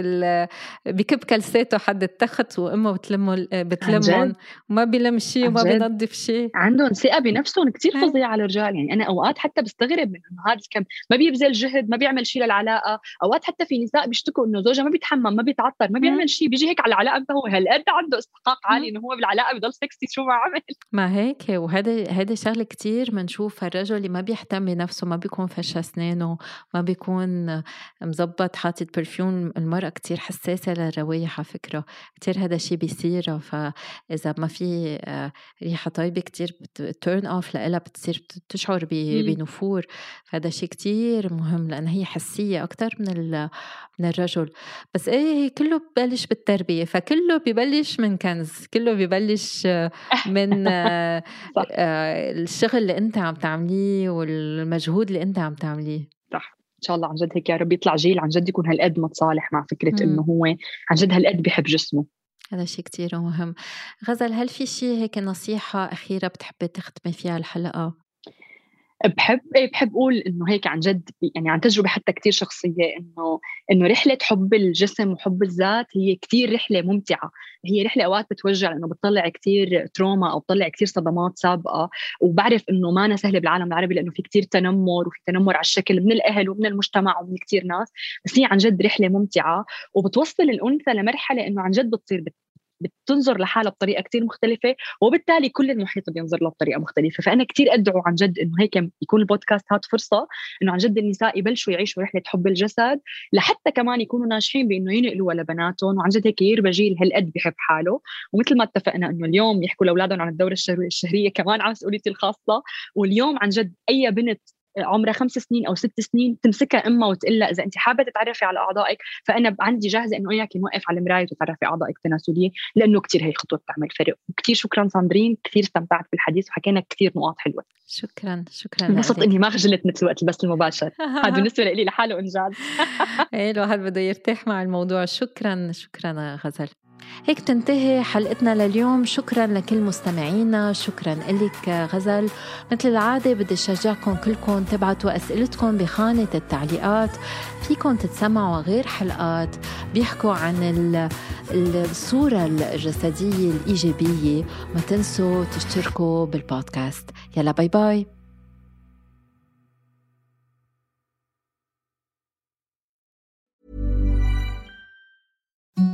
بكب كلساته حد التخت وأمه بتلمه بتلمهم. وما بيلم شيء وما بينظف شيء عندهم ثقة بنفسهم كثير فظيعة على الرجال. يعني أنا أوقات حتى بستغرب من إنه هذا الكم ما بيبذل جهد ما بيعمل شيء للعلاقة أوقات حتى في نساء بيشتكوا إنه زوجها ما بيتحمم ما بيتعطر ما بيعمل شيء بيجي هيك على العلاقة هو هالقد عنده استحقاق عالي إنه هو بالعلاقة بضل سكسي شو ما عمل؟ ما هيك وهذا هذا شغلة كثير بنشوف الرجل اللي ما بيهتم بنفسه ما بيكون فرش اسنانه ما بيكون مزبط حاطط perfume المرأة كثير حساسة للروايح على فكرة. كثير هذا الشيء بيصير فإذا ما في آه، ريحة طيبة كثير turn off لها بتصير تشعر بنفور فهذا شيء كتير مهم لأن هي حسية أكتر من من الرجل. بس إيه هي كله ببلش بالتربية فكله ببلش من kids كله ببلش من آه، الشغل اللي أنت عم تعمليه والمجهود اللي أنت عم تعمليه. صح. إن شاء الله عن جد هيك يا رب يطلع جيل عن جد يكون هالقد متصالح مع فكرة إنه هو عن جد هالقد بيحب جسمه. هذا شيء كتير مهم. غزل هل في شيء هيك نصيحة أخيرة بتحبي تختمي فيها الحلقة؟ بحب إيه بحب أقول إنه هيك عن جد يعني عن تجربة حتى كثير شخصية إنه إنه رحلة حب الجسم وحب الذات هي كثير رحلة ممتعة. هي رحلة أوقات بتوجع لأنه بتطلع كثير تروما أو بتطلع كثير صدمات سابقة. وبعرف إنه ما أنا سهلة بالعالم العربي لأنه في كثير تنمر وفي تنمر على الشكل من الأهل ومن المجتمع ومن كثير ناس. بس هي عن جد رحلة ممتعة. وبتوصل الأنثى لمرحلة إنه عن جد بتصير بتنظر لحالها بطريقة كثير مختلفة وبالتالي كل المحيط بينظر لها بطريقة مختلفة. فأنا كثير أدعو عن جد إنه هيك يكون البودكاست هات فرصة إنه عن جد النساء يبلشوا يعيشوا رحلة حب الجسد لحتى كمان يكونوا ناجحين بإنه ينقلوها لبناتهم وعن جد هيك يربى جيل هالقد بحب حاله. ومثل ما اتفقنا إنه اليوم يحكوا لأولادهم عن الدورة الشهريه كمان على مسؤوليتي الخاصة واليوم عن جد أي بنت عمرها خمس سنين أو ست سنين تمسكها أمها وتقول لها إذا أنت حابة تتعرفي على أعضائك فأنا عندي جاهزة إنه اياك نوقف على المرايه وتتعرفي أعضائك التناسليه لأنه كثير هي خطوة بتعمل فرق. وكثير شكرا ساندرين كثير استمتعت بالحديث وحكينا كثير نقاط حلوة. شكرا شكرا انبسطت إني ما خجلت مثل وقت البث المباشر. هذا بالنسبة لي لحاله إنجاز. إيه الواحد بده يرتاح مع الموضوع. شكرا شكرا غزل. هيك تنتهي حلقتنا لليوم. شكرا لكل مستمعينا. شكرا لك غزل. مثل العادة بدي أشجعكم كلكم تبعتوا أسئلتكم بخانة التعليقات. فيكم تتسمعوا غير حلقات. بيحكوا عن الصورة الجسدية الإيجابية. ما تنسوا تشتركوا بالبودكاست. يلا باي باي.